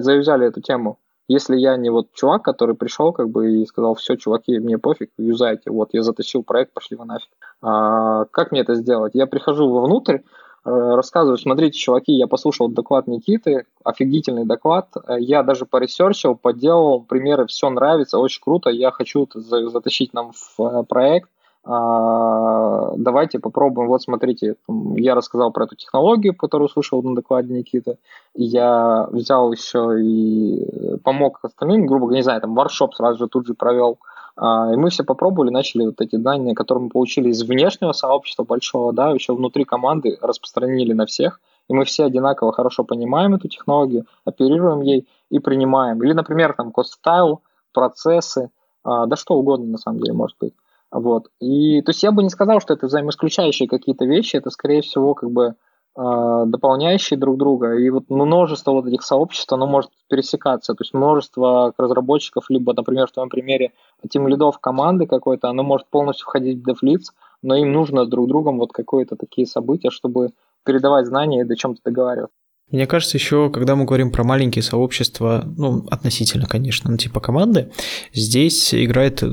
заюзали эту тему? Если я не вот чувак, который пришел как бы и сказал, все, чуваки, мне пофиг, юзайте, вот я затащил проект, пошли вы нафиг. Как мне это сделать? Я прихожу вовнутрь, рассказываю, смотрите, чуваки, я послушал доклад Никиты, офигительный доклад, э, я даже по research ил, поделал примеры, все нравится, очень круто, я хочу затащить нам в э, проект, а, давайте попробуем. Вот смотрите, я рассказал про эту технологию, которую услышал на докладе Никиты. Я взял еще и помог остальным, грубо говоря, не знаю, там workshop сразу же тут же провел. А, и мы все попробовали, начали вот эти данные, которые мы получили из внешнего сообщества большого, да, еще внутри команды распространили на всех, и мы все одинаково хорошо понимаем эту технологию, оперируем ей и принимаем. Или, например, там код-стайл, процессы, а, да что угодно на самом деле может быть. Вот. И, то есть я бы не сказал, что это взаимоисключающие какие-то вещи, это, скорее всего, как бы дополняющие друг друга, и вот множество вот этих сообществ, оно может пересекаться, то есть множество разработчиков, либо, например, в твоем примере, тем лидов команды какой-то, оно может полностью входить в DevLeads, но им нужно друг другом вот какие-то такие события, чтобы передавать знания и до чем-то договариваться. Мне кажется, еще, когда мы говорим про маленькие сообщества, ну, относительно, конечно, ну, типа команды, здесь играет э,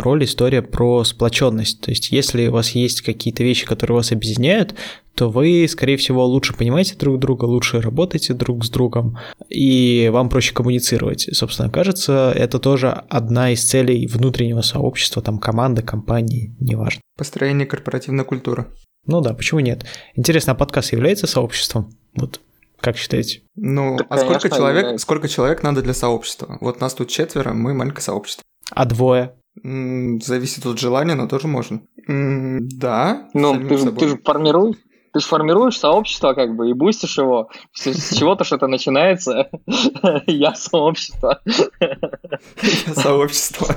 роль история про сплоченность. То есть, если у вас есть какие-то вещи, которые вас объединяют, то вы, скорее всего, лучше понимаете друг друга, лучше работаете друг с другом, и вам проще коммуницировать. Собственно, кажется, это тоже одна из целей внутреннего сообщества, там, команды, компании, неважно. Построение корпоративной культуры. Ну да, почему нет? Интересно, а подкаст является сообществом? Вот как считаете? Ну, так, а конечно, сколько человек, сколько человек надо для сообщества? Вот нас тут четверо, мы маленькое сообщество. А двое? Зависит от желания, но тоже можно. Да. Ну, ты, же, ты же формируешь, ты же формируешь сообщество, как бы, и бустишь его. С чего-то что-то начинается. <laughs> Я сообщество. Я сообщество. <laughs>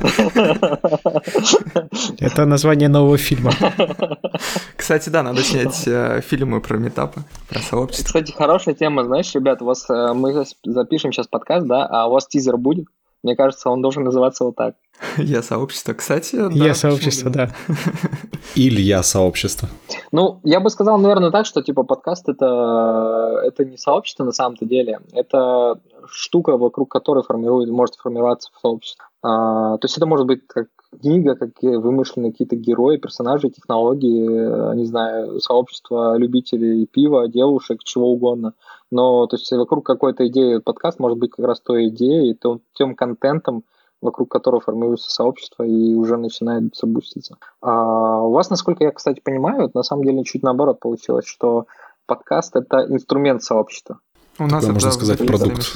Это название нового фильма. Кстати, да, надо снять э, фильмы про метапы, про сообщество. Кстати, хорошая тема, знаешь, ребят, у вас э, мы запишем сейчас подкаст, да, а у вас тизер будет? Мне кажется, он должен называться вот так. <laughs> Я сообщество, кстати. Я сообщество, да. <laughs> Или я сообщество. Ну, я бы сказал, наверное, так, что типа подкаст это, это не сообщество на самом-то деле. Это штука, вокруг которой формирует, может формироваться сообщество. А, то есть это может быть как книга, как вымышленные какие-то герои, персонажи, технологии, не знаю, сообщество любителей пива, девушек, чего угодно. Но то есть вокруг какой-то идеи подкаст может быть как раз той идеей, тем, тем контентом, вокруг которого формируется сообщество и уже начинает забуститься. А у вас, насколько я, кстати, понимаю, на самом деле чуть наоборот получилось, что подкаст — это инструмент сообщества. У нас это, можно сказать, продукт.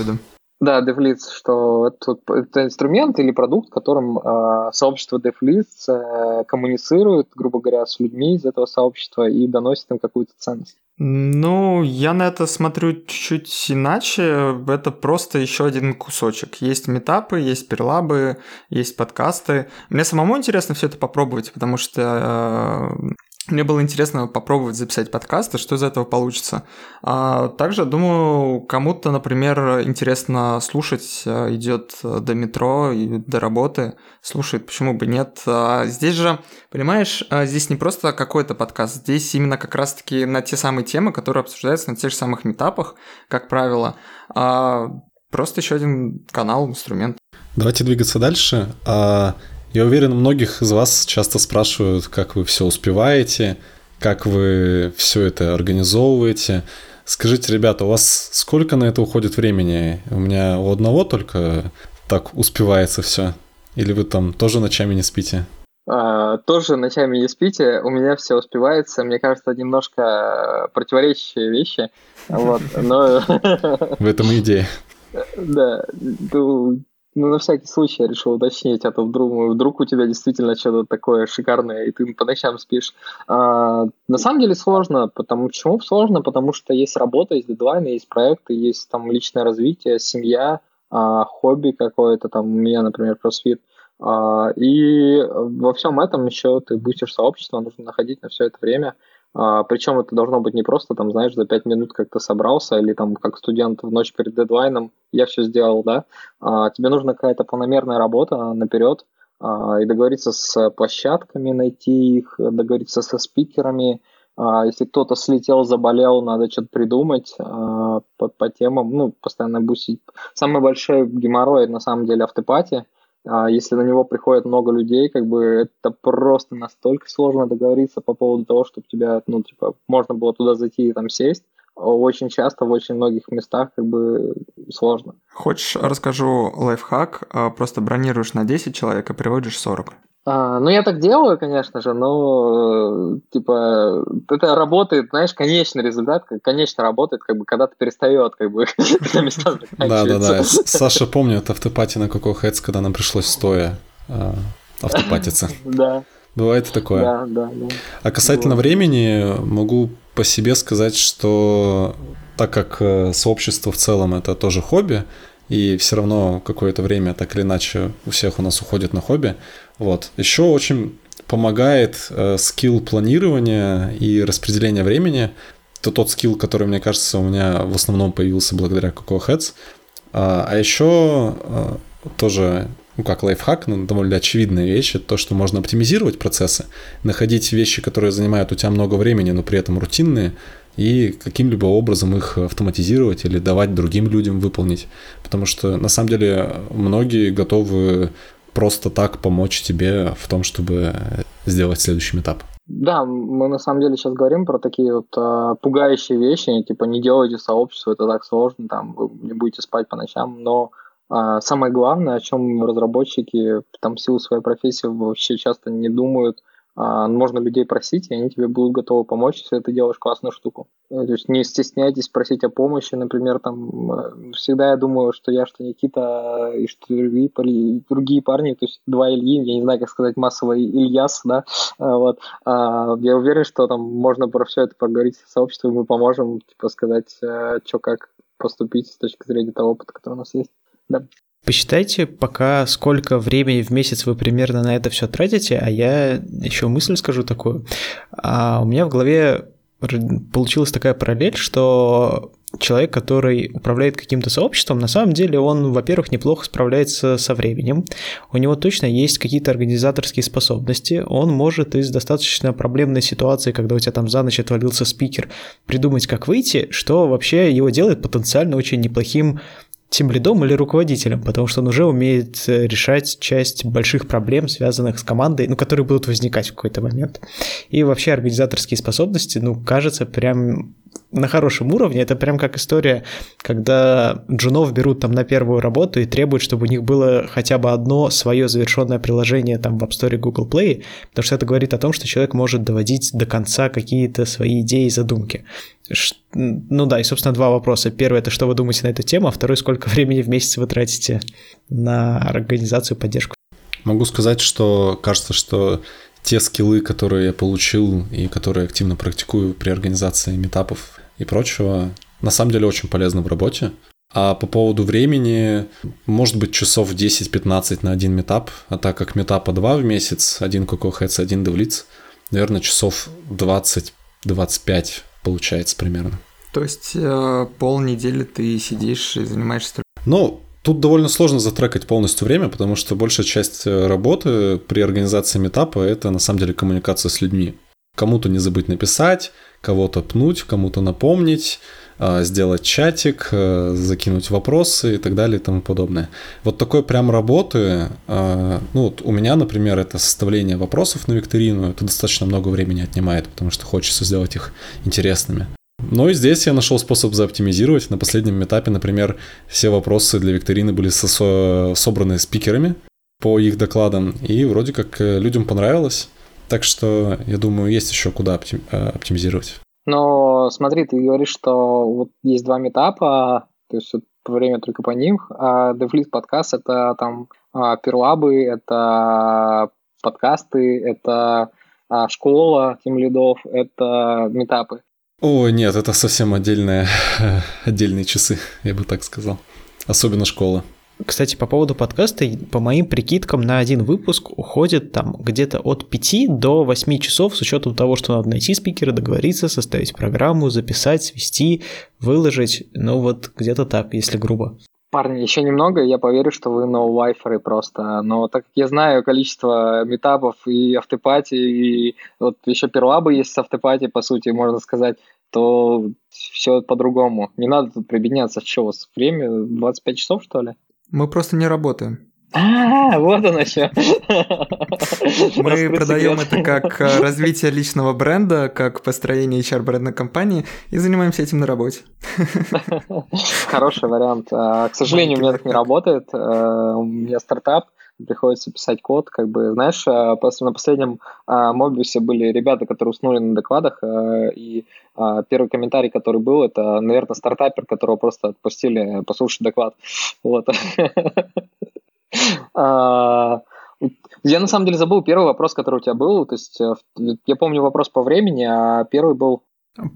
Да, DevLeads, что это, это инструмент или продукт, которым э, сообщество DevLeads э, коммуницирует, грубо говоря, с людьми из этого сообщества и доносит им какую-то ценность. Ну, я на это смотрю чуть-чуть иначе. Это просто еще один кусочек. Есть метапы, есть перлабы, есть подкасты. Мне самому интересно все это попробовать, потому что э, мне было интересно попробовать записать подкасты, что из этого получится. А также, думаю, кому-то, например, интересно слушать, э, идет до метро и до работы, слушает, почему бы нет. А здесь же, понимаешь, а здесь не просто какой-то подкаст, здесь именно как раз-таки на те самые темы, которые обсуждаются на тех же самых метапах, как правило. А просто еще один канал, инструмент. Давайте двигаться дальше. А я уверен, многих из вас часто спрашивают, как вы все успеваете, как вы все это организовываете. Скажите, ребята, у вас сколько на это уходит времени? У меня у одного только так успевается все. Или вы там тоже ночами не спите? А, тоже ночами не спите. У меня все успевается. Мне кажется, немножко противоречащие вещи. Вот, но... <laughs> В этом идея. Да, ну, Ну, на всякий случай я решил уточнить, а то вдруг, вдруг у тебя действительно что-то такое шикарное, и ты по ночам спишь. А, на самом деле сложно. Потому, почему сложно? Потому что есть работа, есть дедлайны, есть проекты, есть там личное развитие, семья, а, хобби какое-то, там у меня, например, кроссфит. А, и во всем этом еще ты бустишь сообщество, нужно находить на все это время. Причем это должно быть не просто, там, знаешь, за пять минут как-то собрался, или там как студент в ночь перед дедлайном я все сделал, да. А, тебе нужна какая-то планомерная работа наперед, а, и договориться с площадками, найти их, договориться со спикерами. А, если кто-то слетел, заболел, надо что-то придумать а, по, по темам, ну, постоянно бусить. Самый большой геморрой, на самом деле, автопати – а если на него приходит много людей, как бы это просто настолько сложно договориться по поводу того, чтобы тебя, ну, типа, можно было туда зайти и там сесть. Очень часто в очень многих местах как бы сложно. Хочешь, расскажу лайфхак? А, просто бронируешь на 10 человек и приводишь 40. А, ну, я так делаю, конечно же, но, типа, это работает, знаешь, конечный результат, конечно, работает, как бы, когда ты перестает, как бы, <laughs> места Да-да-да, Саша помнит автопати на Coco Heads, когда нам пришлось стоя а, автопатиться. <laughs> Да. Бывает такое. Да, да, да. А касательно времени, могу по себе сказать, что так как э, сообщество в целом это тоже хобби, и все равно какое-то время так или иначе у всех у нас уходит на хобби, вот. Еще очень помогает э, скилл планирования и распределения времени. Это тот скилл, который, мне кажется, у меня в основном появился благодаря Coco Heads. А, а еще э, тоже, ну как лайфхак, но довольно очевидная вещь, это то, что можно оптимизировать процессы, находить вещи, которые занимают у тебя много времени, но при этом рутинные, и каким-либо образом их автоматизировать или давать другим людям выполнить. Потому что на самом деле многие готовы просто так помочь тебе в том, чтобы сделать следующий этап. Да, мы на самом деле сейчас говорим про такие вот э, пугающие вещи, типа не делайте сообщество, это так сложно, там вы не будете спать по ночам, но э, самое главное, о чем разработчики там в силу своей профессии вообще часто не думают, можно людей просить, и они тебе будут готовы помочь, если ты делаешь классную штуку. Э, то есть не стесняйтесь просить о помощи, например, там э, всегда я думаю, что я, что Никита и что другие, другие парни, то есть два Ильи, я не знаю, как сказать массово Ильяс, да, а, вот. А, я уверен, что там можно про все это поговорить с сообществом, мы поможем, типа, сказать, э, что как поступить с точки зрения того опыта, который у нас есть. Да. Посчитайте пока, сколько времени в месяц вы примерно на это все тратите, а я еще мысль скажу такую. А у меня в голове получилась такая параллель, что человек, который управляет каким-то сообществом, на самом деле он, во-первых, неплохо справляется со временем, у него точно есть какие-то организаторские способности, он может из достаточно проблемной ситуации, когда у тебя там за ночь отвалился спикер, придумать, как выйти, что вообще его делает потенциально очень неплохим тем лидом или руководителем, потому что он уже умеет э, решать часть больших проблем, связанных с командой, ну, которые будут возникать в какой-то момент. И вообще организаторские способности, ну, кажется, прям на хорошем уровне. Это прям как история, когда джунов берут там на первую работу и требуют, чтобы у них было хотя бы одно свое завершенное приложение там в App Store Google Play, потому что это говорит о том, что человек может доводить до конца какие-то свои идеи и задумки. Ну да, и, собственно, два вопроса. Первый – это что вы думаете на эту тему, а второй – сколько времени в месяц вы тратите на организацию, поддержку? Могу сказать, что кажется, что те скиллы, которые я получил и которые активно практикую при организации метапов и прочего, на самом деле очень полезны в работе. А по поводу времени, может быть, часов 10-15 на один метап, а так как метапа 2 в месяц, один Heads, один DevLeads, наверное, часов 20-25 получается примерно. То есть э, полнедели ты сидишь и занимаешься... Ну, Тут довольно сложно затрекать полностью время, потому что большая часть э, работы при организации метапа – это на самом деле коммуникация с людьми. Кому-то не забыть написать, кого-то пнуть, кому-то напомнить, а, сделать чатик, э, закинуть вопросы и так далее и тому подобное. Вот такой прям работы, а, ну вот у меня, например, это составление вопросов на викторину, это достаточно много времени отнимает, потому что хочется сделать их интересными. Но и здесь я нашел способ заоптимизировать. На последнем этапе, например, все вопросы для викторины были со- собраны спикерами по их докладам, и вроде как э, людям понравилось. Так что, я думаю, есть еще куда оптим- э, оптимизировать. Но смотри, ты говоришь, что вот есть два метапа, то есть вот время только по ним. А DevLead подкаст — это там а, перлабы, это подкасты, это а, школа тем лидов, это метапы. О, нет, это совсем отдельные, <laughs> отдельные часы, я бы так сказал. Особенно школа. Кстати, по поводу подкаста, по моим прикидкам, на один выпуск уходит там где-то от 5 до 8 часов с учетом того, что надо найти спикера, договориться, составить программу, записать, свести, выложить. Ну вот где-то так, если грубо. Парни, еще немного, я поверю, что вы ноу-лайферы просто. Но так как я знаю количество метапов и автопати, и вот еще перлабы есть с автопати, по сути, можно сказать, то все по-другому. Не надо тут прибедняться. Что у вас время? 25 часов, что ли? Мы просто не работаем. А, вот оно что. Мы продаем это как э, развитие личного бренда, как построение HR-бренда компании и занимаемся этим на работе. Хороший вариант. А, к сожалению, у меня так не работает. Э, у меня стартап, приходится писать код, как бы, знаешь, э, на последнем Мобиусе были ребята, которые уснули на докладах, и первый комментарий, который был, это, наверное, стартапер, которого просто отпустили послушать доклад. Вот. <laughs> А, я на самом деле забыл первый вопрос, который у тебя был. То есть э, я помню вопрос по времени, а первый был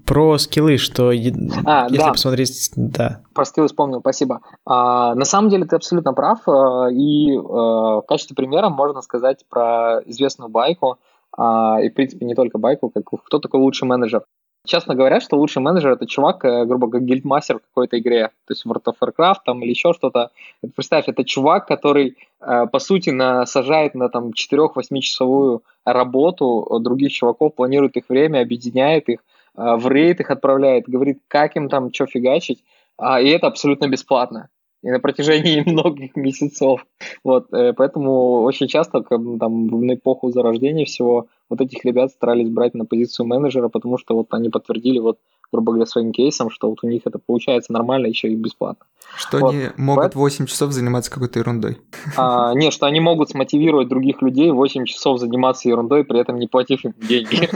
про скиллы, что а, если да. посмотреть, да. Про скиллы вспомнил, спасибо. А, на самом деле ты абсолютно прав, э, и а, в качестве примера можно сказать про известную байку, а, и в принципе не только байку, как кто такой лучший менеджер. Часто говорят, что лучший менеджер это чувак, э, грубо говоря, гильдмастер в какой-то игре, то есть World of Warcraft там или еще что-то. Представь, это чувак, который э, по сути насажает на там 4-8 часовую работу других чуваков, планирует их время, объединяет их, э, в рейд их отправляет, говорит, как им там что фигачить, а, и это абсолютно бесплатно и на протяжении <laughs> многих месяцев. Вот, э, поэтому очень часто там, на эпоху зарождения всего вот этих ребят старались брать на позицию менеджера, потому что вот они подтвердили вот, грубо говоря, своим кейсом, что вот у них это получается нормально еще и бесплатно. Что вот. они могут Поэтому... 8 часов заниматься какой-то ерундой. А, нет, что они могут смотивировать других людей 8 часов заниматься ерундой, при этом не платив им деньги.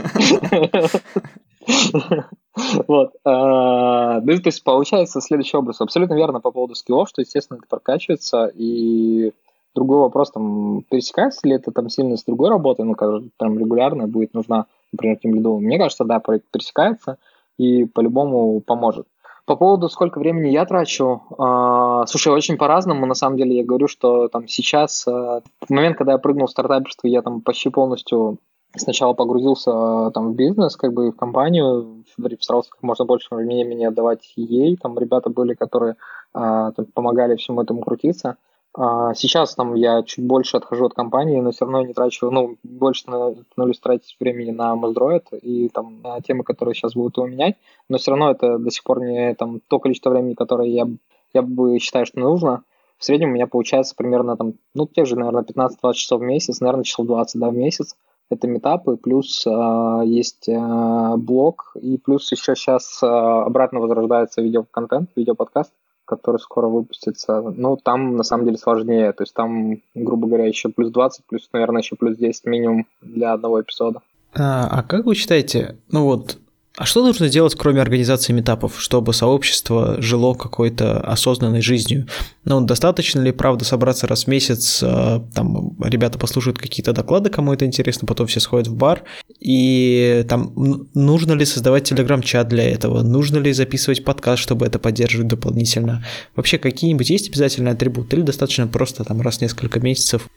Вот. А, ну, то есть получается следующий образ. Абсолютно верно по поводу скиллов, что, естественно, это прокачивается, и другой вопрос, там, пересекается ли это там сильно с другой работой, ну, как прям регулярно будет нужна, например, тем лидовым. Мне кажется, да, пересекается и по-любому поможет. По поводу, сколько времени я трачу, э, слушай, очень по-разному, на самом деле, я говорю, что там сейчас, э, в момент, когда я прыгнул в стартаперство, я там почти полностью сначала погрузился э, там в бизнес, как бы в компанию, старался как можно больше времени отдавать ей, там ребята были, которые э, помогали всему этому крутиться. А сейчас там я чуть больше отхожу от компании, но все равно не трачу, ну, больше становлюсь тратить времени на Моздроид и там на темы, которые сейчас будут его менять, но все равно это до сих пор не там то количество времени, которое я, я бы считаю, что нужно. В среднем у меня получается примерно там, ну, те же, наверное, 15-20 часов в месяц, наверное, часов 20, да, в месяц. Это метапы, плюс э, есть э, блог, и плюс еще сейчас э, обратно возрождается видеоконтент, видеоподкаст, который скоро выпустится. Ну, там на самом деле сложнее, то есть там, грубо говоря, еще плюс 20, плюс, наверное, еще плюс 10 минимум для одного эпизода. А, а как вы считаете, ну вот а что нужно делать, кроме организации метапов, чтобы сообщество жило какой-то осознанной жизнью? Ну, достаточно ли, правда, собраться раз в месяц, э, там, ребята послушают какие-то доклады, кому это интересно, потом все сходят в бар, и там, нужно ли создавать телеграм-чат для этого, нужно ли записывать подкаст, чтобы это поддерживать дополнительно? Вообще, какие-нибудь есть обязательные атрибуты, или достаточно просто там раз в несколько месяцев?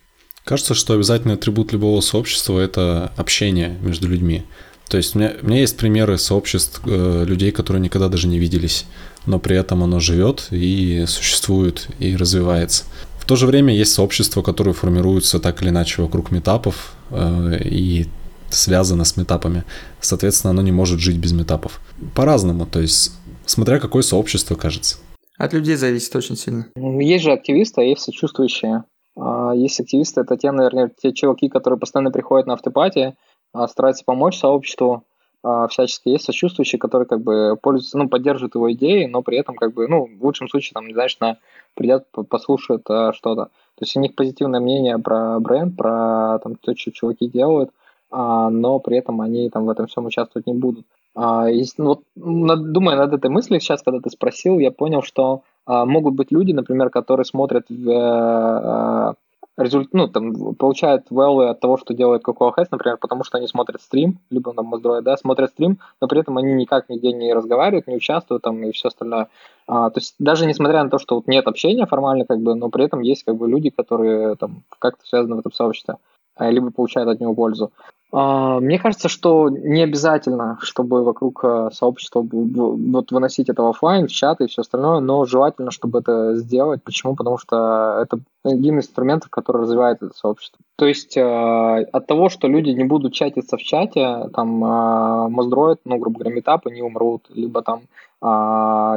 Кажется, что обязательный атрибут любого сообщества – это общение между людьми. То есть у меня, у меня есть примеры сообществ э, людей, которые никогда даже не виделись, но при этом оно живет и существует и развивается. В то же время есть сообщества, которые формируются так или иначе вокруг метапов э, и связано с метапами. Соответственно, оно не может жить без метапов. По-разному, то есть смотря какое сообщество кажется. От людей зависит очень сильно. Есть же активисты, а есть сочувствующие. А, есть активисты, это те, наверное, те чуваки, которые постоянно приходят на автопатии, а, старается помочь сообществу а, всячески. Есть сочувствующие, которые как бы пользуются, ну, поддерживают его идеи, но при этом как бы, ну, в лучшем случае, там, знаешь, на, придят, послушают а, что-то. То есть у них позитивное мнение про бренд, про там, то, что чуваки делают, а, но при этом они там в этом всем участвовать не будут. А, есть, ну, вот, над, думая над этой мыслью сейчас, когда ты спросил, я понял, что могут быть люди, например, которые смотрят результат, ну, там, получают value от того, что делает Cocoa Heads, например, потому что они смотрят стрим, либо там Моздроид, да, смотрят стрим, но при этом они никак нигде не разговаривают, не участвуют там и все остальное. А, то есть даже несмотря на то, что вот нет общения формально, как бы, но при этом есть как бы люди, которые там как-то связаны в этом сообществе, либо получают от него пользу. А, мне кажется, что не обязательно, чтобы вокруг э, сообщества вот выносить это в офлайн, в чат и все остальное, но желательно, чтобы это сделать. Почему? Потому что это один из инструментов, который развивает это сообщество. То есть э, от того, что люди не будут чатиться в чате, там э, Моздроид, ну, грубо говоря, метапы не умрут, либо там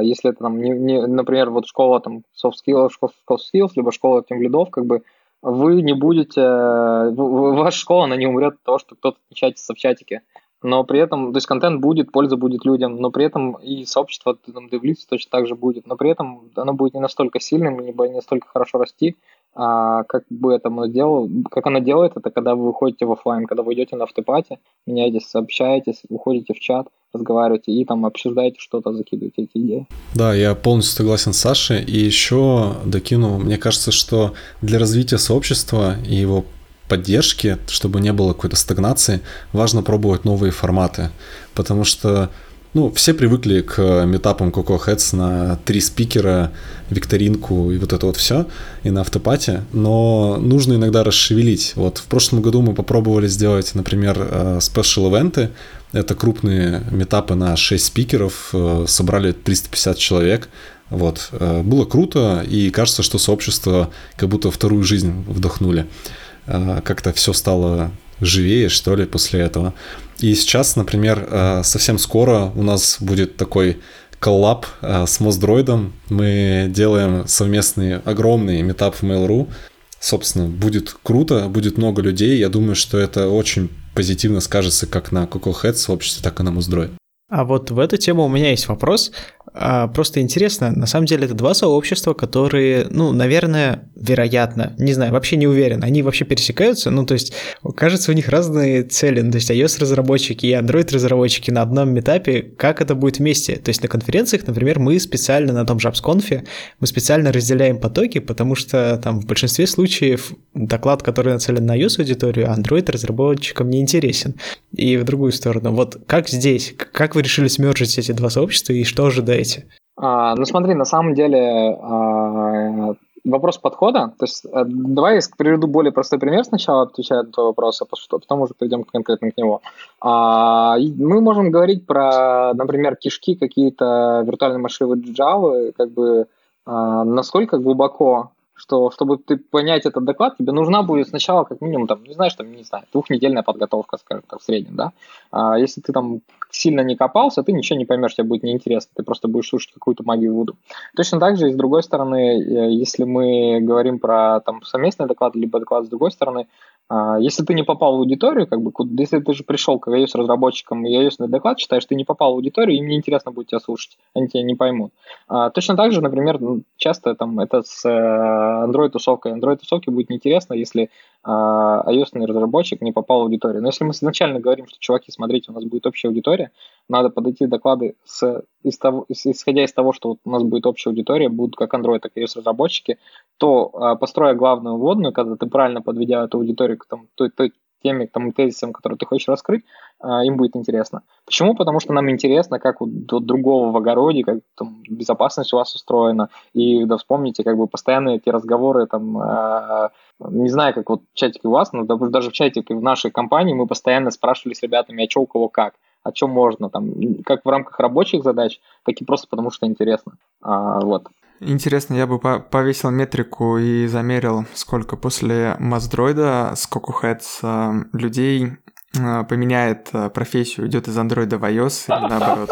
если это там, не, не, например, вот школа там soft skills, soft skills, либо школа тем лидов, как бы вы не будете, ваша школа, она не умрет от того, что кто-то чатится в чатике. Но при этом, то есть контент будет, польза будет людям, но при этом и сообщество там, девлиц точно так же будет, но при этом оно будет не настолько сильным, либо не настолько хорошо расти, а как бы это оно делало, как оно делает, это когда вы выходите в офлайн, когда вы идете на автопате, меняетесь, общаетесь, уходите в чат, разговариваете и там обсуждаете что-то, закидываете эти идеи. Да, я полностью согласен с Сашей. И еще докину, мне кажется, что для развития сообщества и его поддержки, чтобы не было какой-то стагнации, важно пробовать новые форматы. Потому что ну, все привыкли к метапам Coco Heads на три спикера, викторинку и вот это вот все, и на автопате, но нужно иногда расшевелить. Вот в прошлом году мы попробовали сделать, например, спешл-эвенты, э, это крупные метапы на 6 спикеров, э, собрали 350 человек, вот. Э, было круто, и кажется, что сообщество как будто вторую жизнь вдохнули. Как-то все стало живее, что ли, после этого. И сейчас, например, э, совсем скоро у нас будет такой коллаб э, с Моздроидом. Мы делаем совместный огромный метап в Mail.ru. Собственно, будет круто, будет много людей. Я думаю, что это очень позитивно скажется как на Coco Head сообществе, так и на Моздроид. А вот в эту тему у меня есть вопрос. А, просто интересно, на самом деле это два сообщества, которые, ну, наверное, вероятно, не знаю, вообще не уверен, они вообще пересекаются, ну, то есть, кажется, у них разные цели, ну, то есть iOS-разработчики и Android-разработчики на одном этапе, как это будет вместе? То есть на конференциях, например, мы специально на том же AppsConf, мы специально разделяем потоки, потому что там в большинстве случаев доклад, который нацелен на iOS-аудиторию, Android-разработчикам не интересен. И в другую сторону. Вот как здесь? Как вы решили смержить эти два сообщества и что ожидаете? А, ну смотри, на самом деле а, вопрос подхода. То есть а, давай я приведу более простой пример сначала, отвечая на твой вопрос, а потом уже перейдем конкретно к нему. А, мы можем говорить про, например, кишки какие-то виртуальные машины Java, как бы а, насколько глубоко что чтобы ты понять этот доклад, тебе нужна будет сначала как минимум, там, не знаешь, там, не знаю, двухнедельная подготовка, скажем так, в среднем, да. А если ты там сильно не копался, ты ничего не поймешь, тебе будет неинтересно, ты просто будешь слушать какую-то магию Вуду. Точно так же и с другой стороны, э, если мы говорим про там совместный доклад, либо доклад с другой стороны, если ты не попал в аудиторию, как бы, если ты же пришел к iOS-разработчикам и iOS доклад читаешь, ты не попал в аудиторию, им неинтересно будет тебя слушать, они тебя не поймут. А, точно так же, например, часто там это с э, Android-тусовкой. Android-тусовке будет неинтересно, если а, iOS-разработчик не попал в аудиторию. Но если мы изначально говорим, что, чуваки, смотрите, у нас будет общая аудитория, надо подойти доклады с, из того, исходя из того, что вот у нас будет общая аудитория, будут как Android, так и iOS-разработчики, то, построя главную вводную, когда ты правильно подведя эту аудиторию к там, той, той теме, к тому тезисам, которые ты хочешь раскрыть, а, им будет интересно. Почему? Потому что нам интересно, как у другого в огороде, как там безопасность у вас устроена. И да, вспомните, как бы постоянные эти разговоры, там, а, не знаю, как вот в чатике у вас, но даже в чатике в нашей компании мы постоянно спрашивали с ребятами, а что у кого как о чем можно, там, как в рамках рабочих задач, так и просто потому, что интересно. А, вот. Интересно, я бы повесил метрику и замерил, сколько после Маздроида с Heads э, людей э, поменяет э, профессию, идет из андроида в iOS или наоборот.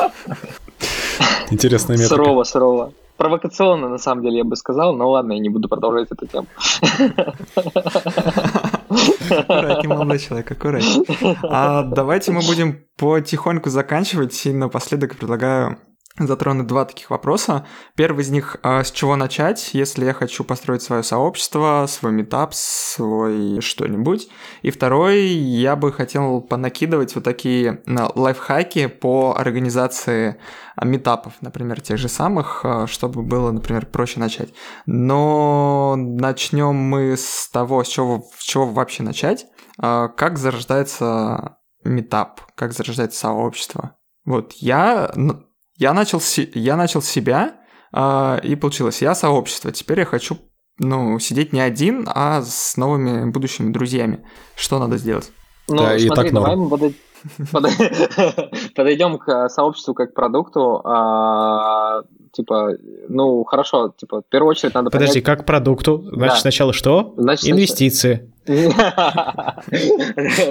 Интересная метрика. Сурово, сурово. Провокационно, на самом деле, я бы сказал, но ладно, я не буду продолжать эту тему. Аккуратнее, молодой человек, аккуратнее. А давайте мы будем потихоньку заканчивать, и напоследок предлагаю затронуть два таких вопроса. Первый из них, а, с чего начать, если я хочу построить свое сообщество, свой метап, свой что-нибудь. И второй, я бы хотел понакидывать вот такие лайфхаки по организации а, метапов, например, тех же самых, а, чтобы было, например, проще начать. Но начнем мы с того, с чего, с чего вообще начать. Как зарождается метап, как зарождается сообщество. Вот я я начал, я начал себя, э, и получилось, я сообщество. Теперь я хочу ну, сидеть не один, а с новыми будущими друзьями. Что надо сделать? Ну, да, смотри, и так давай мы <laughs> <laughs> подойдем к сообществу как продукту. Типа, ну, хорошо, типа, в первую очередь надо Подожди, понять... как продукту? Значит, да. сначала что? Значит, Инвестиции. <laughs>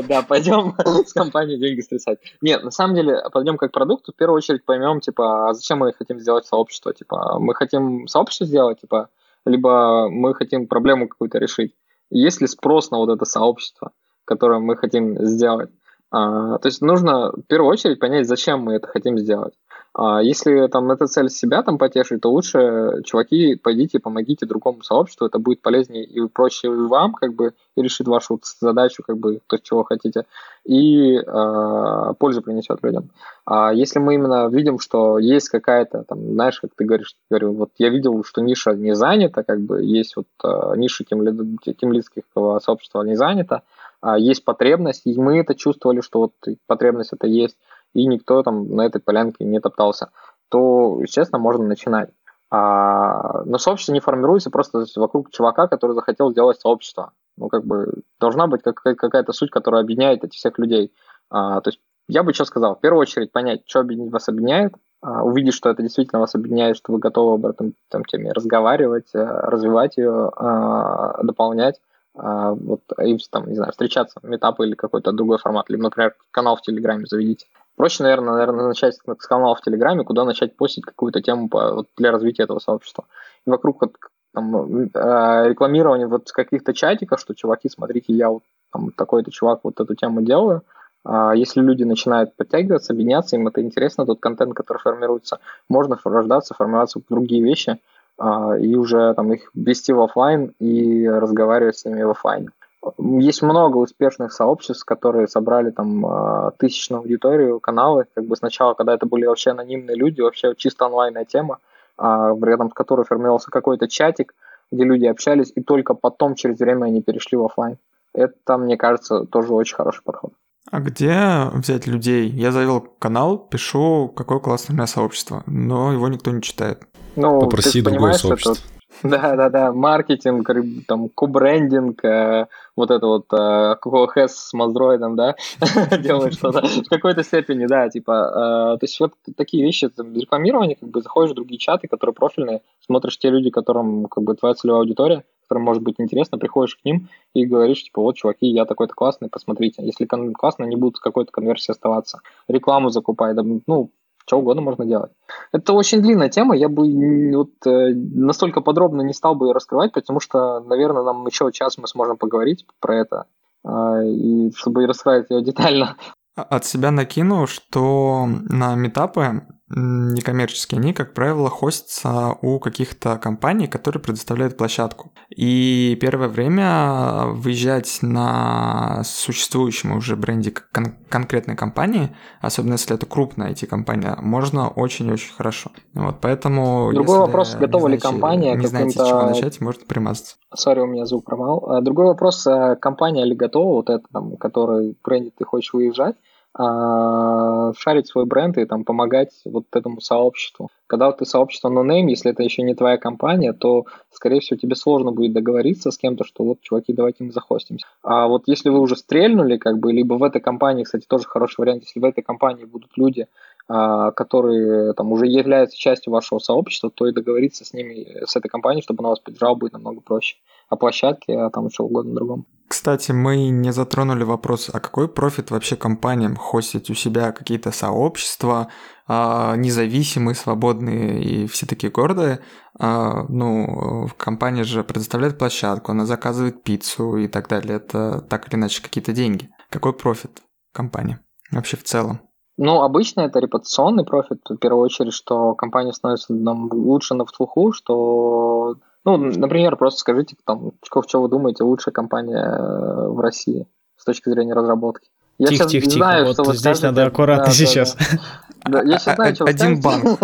Да, пойдем с компанией деньги стрясать. Нет, на самом деле, пойдем как продукту, в первую очередь поймем, типа, а зачем мы хотим сделать сообщество? Типа, мы хотим сообщество сделать, типа, либо мы хотим проблему какую-то решить. Есть ли спрос на вот это сообщество, которое мы хотим сделать? А, то есть нужно в первую очередь понять, зачем мы это хотим сделать. А если там эта цель себя там потешить, то лучше, чуваки, пойдите, помогите другому сообществу, это будет полезнее и проще вам, как бы, и решит вашу задачу, как бы, то, чего хотите, и э, пользу принесет людям. А если мы именно видим, что есть какая-то, там, знаешь, как ты говоришь, говорю, вот я видел, что ниша не занята, как бы, есть вот э, ниша тимлидских сообщества не занята, а есть потребность, и мы это чувствовали, что вот потребность это есть, и никто там на этой полянке не топтался, то, естественно, можно начинать. А, но сообщество не формируется просто вокруг чувака, который захотел сделать сообщество. Ну, как бы, должна быть какая-то суть, которая объединяет этих всех людей. А, то есть, я бы что сказал, в первую очередь понять, что вас объединяет, а, увидеть, что это действительно вас объединяет, что вы готовы об этом там, теме разговаривать, э, развивать ее, а, дополнять. А, вот, и там, не знаю, встречаться, метапы или какой-то другой формат, либо, например, канал в Телеграме заведите. Проще, наверное, наверное, начать с канала в Телеграме, куда начать постить какую-то тему по, вот, для развития этого сообщества. И вокруг вот, там, э, рекламирования вот каких-то чатиков, что, чуваки, смотрите, я вот там такой-то чувак вот эту тему делаю. А если люди начинают подтягиваться, объединяться, им это интересно, тот контент, который формируется, можно рождаться, формироваться другие вещи, а, и уже там их вести в офлайн и разговаривать с ними в офлайне. Есть много успешных сообществ, которые собрали там а, тысячную аудиторию, каналы. Как бы сначала, когда это были вообще анонимные люди, вообще чисто онлайнная тема, а, рядом с которой формировался какой-то чатик, где люди общались, и только потом, через время, они перешли в офлайн. Это, мне кажется, тоже очень хороший подход. А где взять людей? Я завел канал, пишу, какое классное у меня сообщество, но его никто не читает. Ну, Попроси другое сообщество. Это да, да, да, маркетинг, там, кубрендинг, э, вот это вот э, QoS с Маздроидом, да, <laughs> делает что-то в какой-то степени, да, типа, э, то есть вот такие вещи, там, рекламирование, как бы заходишь в другие чаты, которые профильные, смотришь те люди, которым, как бы, твоя целевая аудитория, которым может быть интересно, приходишь к ним и говоришь, типа, вот, чуваки, я такой-то классный, посмотрите. Если классно, не будут какой-то конверсии оставаться. Рекламу закупай, да, ну, что угодно можно делать. Это очень длинная тема, я бы вот, э, настолько подробно не стал бы ее раскрывать, потому что, наверное, нам еще час мы сможем поговорить про это, э, и чтобы раскрыть ее детально. От себя накину, что на метапы некоммерческие, они, как правило, хостятся у каких-то компаний, которые предоставляют площадку. И первое время выезжать на существующем уже бренде кон- конкретной компании, особенно если это крупная IT-компания, можно очень-очень хорошо. Вот, поэтому... Другой вопрос, готова ли компания... Не знаете, с чего начать, можно примазаться. Сори, у меня звук промал. А другой вопрос, э, компания ли готова, вот это, там, который бренде ты хочешь выезжать, а, шарить свой бренд и там помогать вот этому сообществу. Когда ты сообщество no-name, если это еще не твоя компания, то, скорее всего, тебе сложно будет договориться с кем-то, что вот, чуваки, давайте мы захостимся. А вот если вы уже стрельнули, как бы, либо в этой компании, кстати, тоже хороший вариант, если в этой компании будут люди, а, которые там уже являются частью вашего сообщества, то и договориться с ними, с этой компанией, чтобы она вас поддержала, будет намного проще. А площадки, а там еще угодно другом. Кстати, мы не затронули вопрос, а какой профит вообще компаниям хостить у себя какие-то сообщества, а, независимые, свободные и все такие гордые. А, ну, компания же предоставляет площадку, она заказывает пиццу и так далее. Это так или иначе какие-то деньги. Какой профит компании вообще в целом? Ну, обычно это репутационный профит, в первую очередь, что компания становится намного лучше на слуху, что, ну, например, просто скажите, там, что, что вы думаете, лучшая компания э, в России с точки зрения разработки. Я тихо, тихо, тихо. Вот здесь надо аккуратно да, сейчас. Да, да. Да, я сейчас знаю, что Один банк,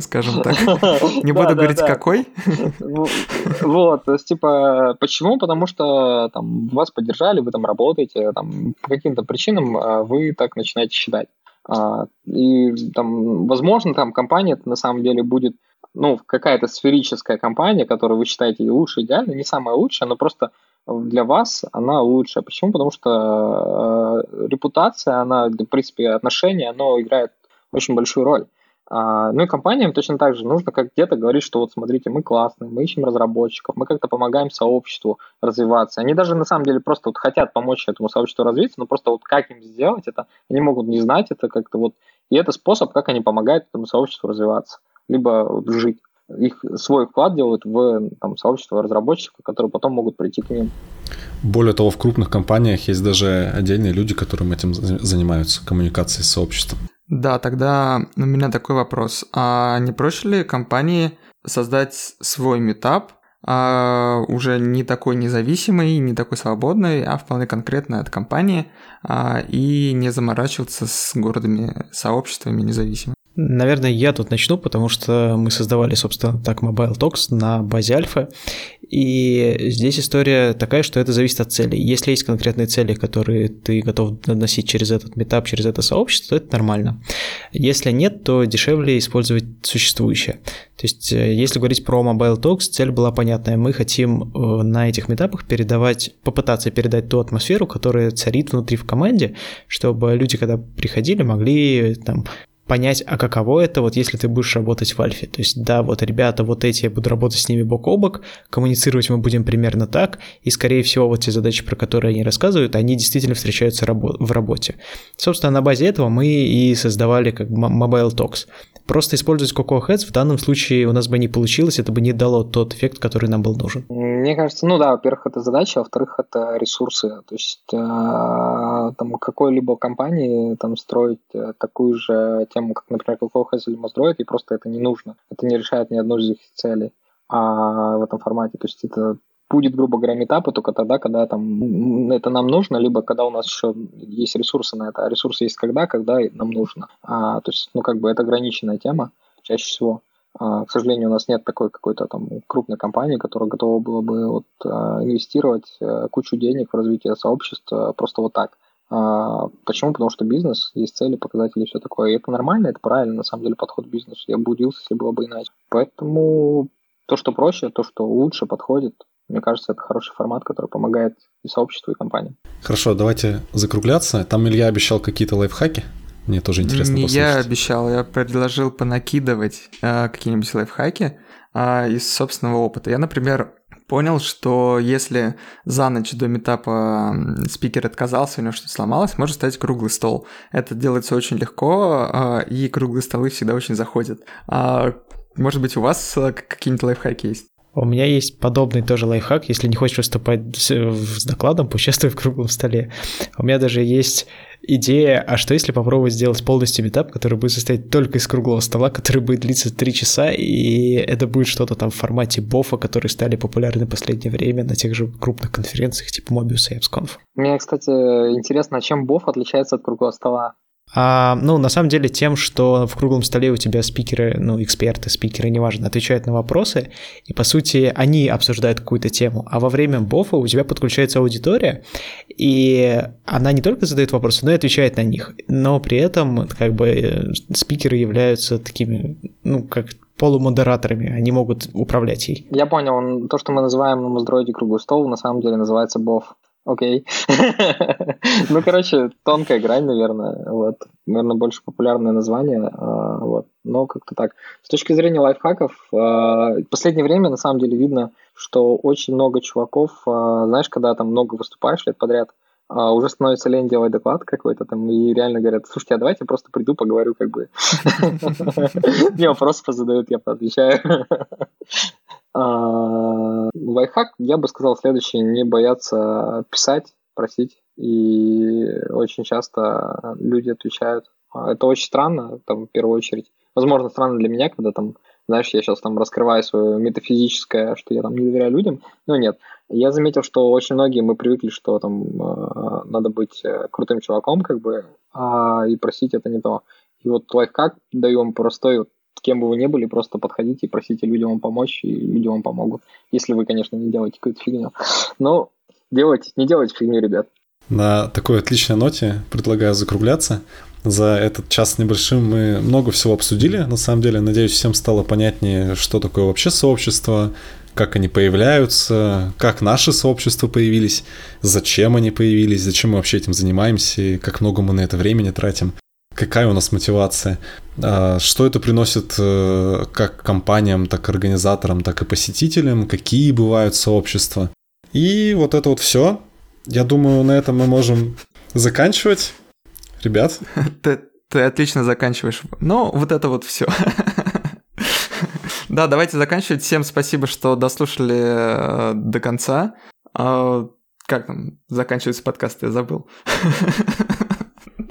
<laughs> скажем так. Не буду говорить, какой. Вот, то есть, типа, почему? Потому что там вас поддержали, вы там работаете, там по каким-то причинам а, вы так начинаете считать. А, и там, возможно, там компания на самом деле будет, ну, какая-то сферическая компания, которую вы считаете лучше, идеально, не самая лучшая, но просто для вас она лучшая. Почему? Потому что э, репутация, она, в принципе, отношения, оно играет очень большую роль. А, ну и компаниям точно так же нужно как где-то говорить, что вот смотрите, мы классные, мы ищем разработчиков, мы как-то помогаем сообществу развиваться. Они даже на самом деле просто вот хотят помочь этому сообществу развиться, но просто вот как им сделать это, они могут не знать это как-то вот. И это способ, как они помогают этому сообществу развиваться, либо жить. Их свой вклад делают в там, сообщество разработчиков, которые потом могут прийти к ним. Более того, в крупных компаниях есть даже отдельные люди, которые этим занимаются, коммуникацией с сообществом. Да, тогда у меня такой вопрос. А не проще ли компании создать свой метап, а уже не такой независимый, не такой свободный, а вполне конкретно от компании, а, и не заморачиваться с городами, сообществами независимыми? Наверное, я тут начну, потому что мы создавали, собственно, так Mobile Talks на базе альфа, и здесь история такая, что это зависит от целей. Если есть конкретные цели, которые ты готов наносить через этот метап, через это сообщество, то это нормально. Если нет, то дешевле использовать существующее. То есть, э, если говорить про Mobile Talks, цель была понятная. Мы хотим э, на этих метапах передавать, попытаться передать ту атмосферу, которая царит внутри в команде, чтобы люди, когда приходили, могли там понять, а каково это, вот если ты будешь работать в Альфе. То есть, да, вот ребята, вот эти, я буду работать с ними бок о бок, коммуницировать мы будем примерно так, и, скорее всего, вот те задачи, про которые они рассказывают, они действительно встречаются в работе. Собственно, на базе этого мы и создавали как Mobile Talks. Просто использовать Cocoa Heads в данном случае у нас бы не получилось, это бы не дало тот эффект, который нам был нужен. Мне кажется, ну да, во-первых, это задача, а во-вторых, это ресурсы. То есть э, там какой-либо компании там строить э, такую же тему, как, например, Heads или Mozdroid, и просто это не нужно. Это не решает ни одну из их целей а, в этом формате. То есть это будет, грубо говоря, метапы только тогда, когда там это нам нужно, либо когда у нас еще есть ресурсы на это. А ресурсы есть когда, когда нам нужно. А, то есть, ну, как бы это ограниченная тема чаще всего. А, к сожалению, у нас нет такой какой-то там крупной компании, которая готова была бы вот, а, инвестировать а, кучу денег в развитие сообщества просто вот так. А, почему? Потому что бизнес, есть цели, показатели и все такое. И это нормально, это правильно, на самом деле, подход к бизнесу. Я бы удивился, если было бы иначе. Поэтому то, что проще, то, что лучше подходит, мне кажется, это хороший формат, который помогает и сообществу, и компании. Хорошо, давайте закругляться. Там Илья обещал какие-то лайфхаки. Мне тоже интересно Не я обещал, я предложил понакидывать э, какие-нибудь лайфхаки э, из собственного опыта. Я, например, понял, что если за ночь до метапа спикер отказался, у него что-то сломалось, можно ставить круглый стол. Это делается очень легко, э, и круглые столы всегда очень заходят. А, может быть, у вас э, какие-нибудь лайфхаки есть? У меня есть подобный тоже лайфхак. Если не хочешь выступать с докладом, поучаствуй <laughs> в круглом столе. У меня даже есть идея, а что если попробовать сделать полностью метап, который будет состоять только из круглого стола, который будет длиться 3 часа, и это будет что-то там в формате бофа, которые стали популярны в последнее время на тех же крупных конференциях типа Mobius и AppsConf. Мне, кстати, интересно, чем боф отличается от круглого стола? А, ну, на самом деле тем, что в круглом столе у тебя спикеры, ну, эксперты, спикеры, неважно, отвечают на вопросы, и, по сути, они обсуждают какую-то тему, а во время бофа у тебя подключается аудитория, и она не только задает вопросы, но и отвечает на них, но при этом, как бы, спикеры являются такими, ну, как полумодераторами, они могут управлять ей. Я понял, то, что мы называем на Моздроиде круглый стол, на самом деле называется боф. Окей. <laughs> ну, короче, тонкая грань, наверное. Вот. Наверное, больше популярное название. А, вот. Но как-то так. С точки зрения лайфхаков, а, в последнее время, на самом деле, видно, что очень много чуваков, а, знаешь, когда там много выступаешь лет подряд, уже становится лень делать доклад какой-то там, и реально говорят, слушайте, а давайте просто приду, поговорю, как бы. <laughs> <laughs> Мне вопросы позадают, я поотвечаю. А, лайфхак, я бы сказал следующее, не бояться писать, просить, и очень часто люди отвечают. Это очень странно, там, в первую очередь. Возможно, странно для меня, когда там, знаешь, я сейчас там раскрываю свое метафизическое, что я там не доверяю людям. Но нет. Я заметил, что очень многие мы привыкли, что там э, надо быть э, крутым чуваком, как бы, а, и просить это не то. И вот лайфхак даю вам простой, кем бы вы ни были, просто подходите и просите людям вам помочь, и люди вам помогут. Если вы, конечно, не делаете какую-то фигню. Но делайте, не делайте фигню, ребят. На такой отличной ноте предлагаю закругляться. За этот час небольшим мы много всего обсудили. На самом деле, надеюсь, всем стало понятнее, что такое вообще сообщество, как они появляются, как наши сообщества появились, зачем они появились, зачем мы вообще этим занимаемся, и как много мы на это времени тратим, какая у нас мотивация, а, что это приносит э, как компаниям, так и организаторам, так и посетителям, какие бывают сообщества. И вот это вот все. Я думаю, на этом мы можем заканчивать. Ребят. <laughs> Ты, ты отлично заканчиваешь. Ну, вот это вот все. <laughs> Да, давайте заканчивать. Всем спасибо, что дослушали э, до конца. А, как там заканчивается подкаст, я забыл. <laughs>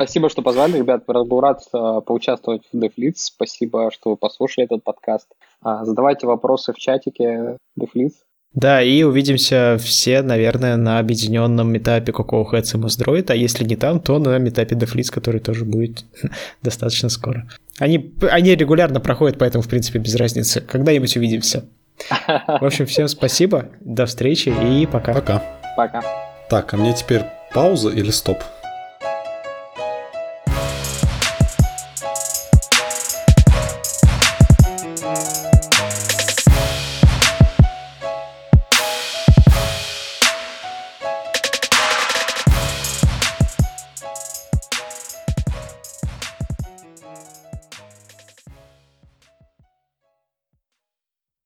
Спасибо, что позвали, ребят. Был рад э, поучаствовать в DevLeads. Спасибо, что вы послушали этот подкаст. А, задавайте вопросы в чатике DevLeads. Да, и увидимся все, наверное, на объединенном метапе Cocoa Heads и Mozdroid, а если не там, то на метапе DevLeads, который тоже будет <laughs> достаточно скоро. Они, они регулярно проходят, поэтому, в принципе, без разницы. Когда-нибудь увидимся. В общем, всем спасибо, до встречи и пока. Пока. Пока. Так, а мне теперь пауза или стоп?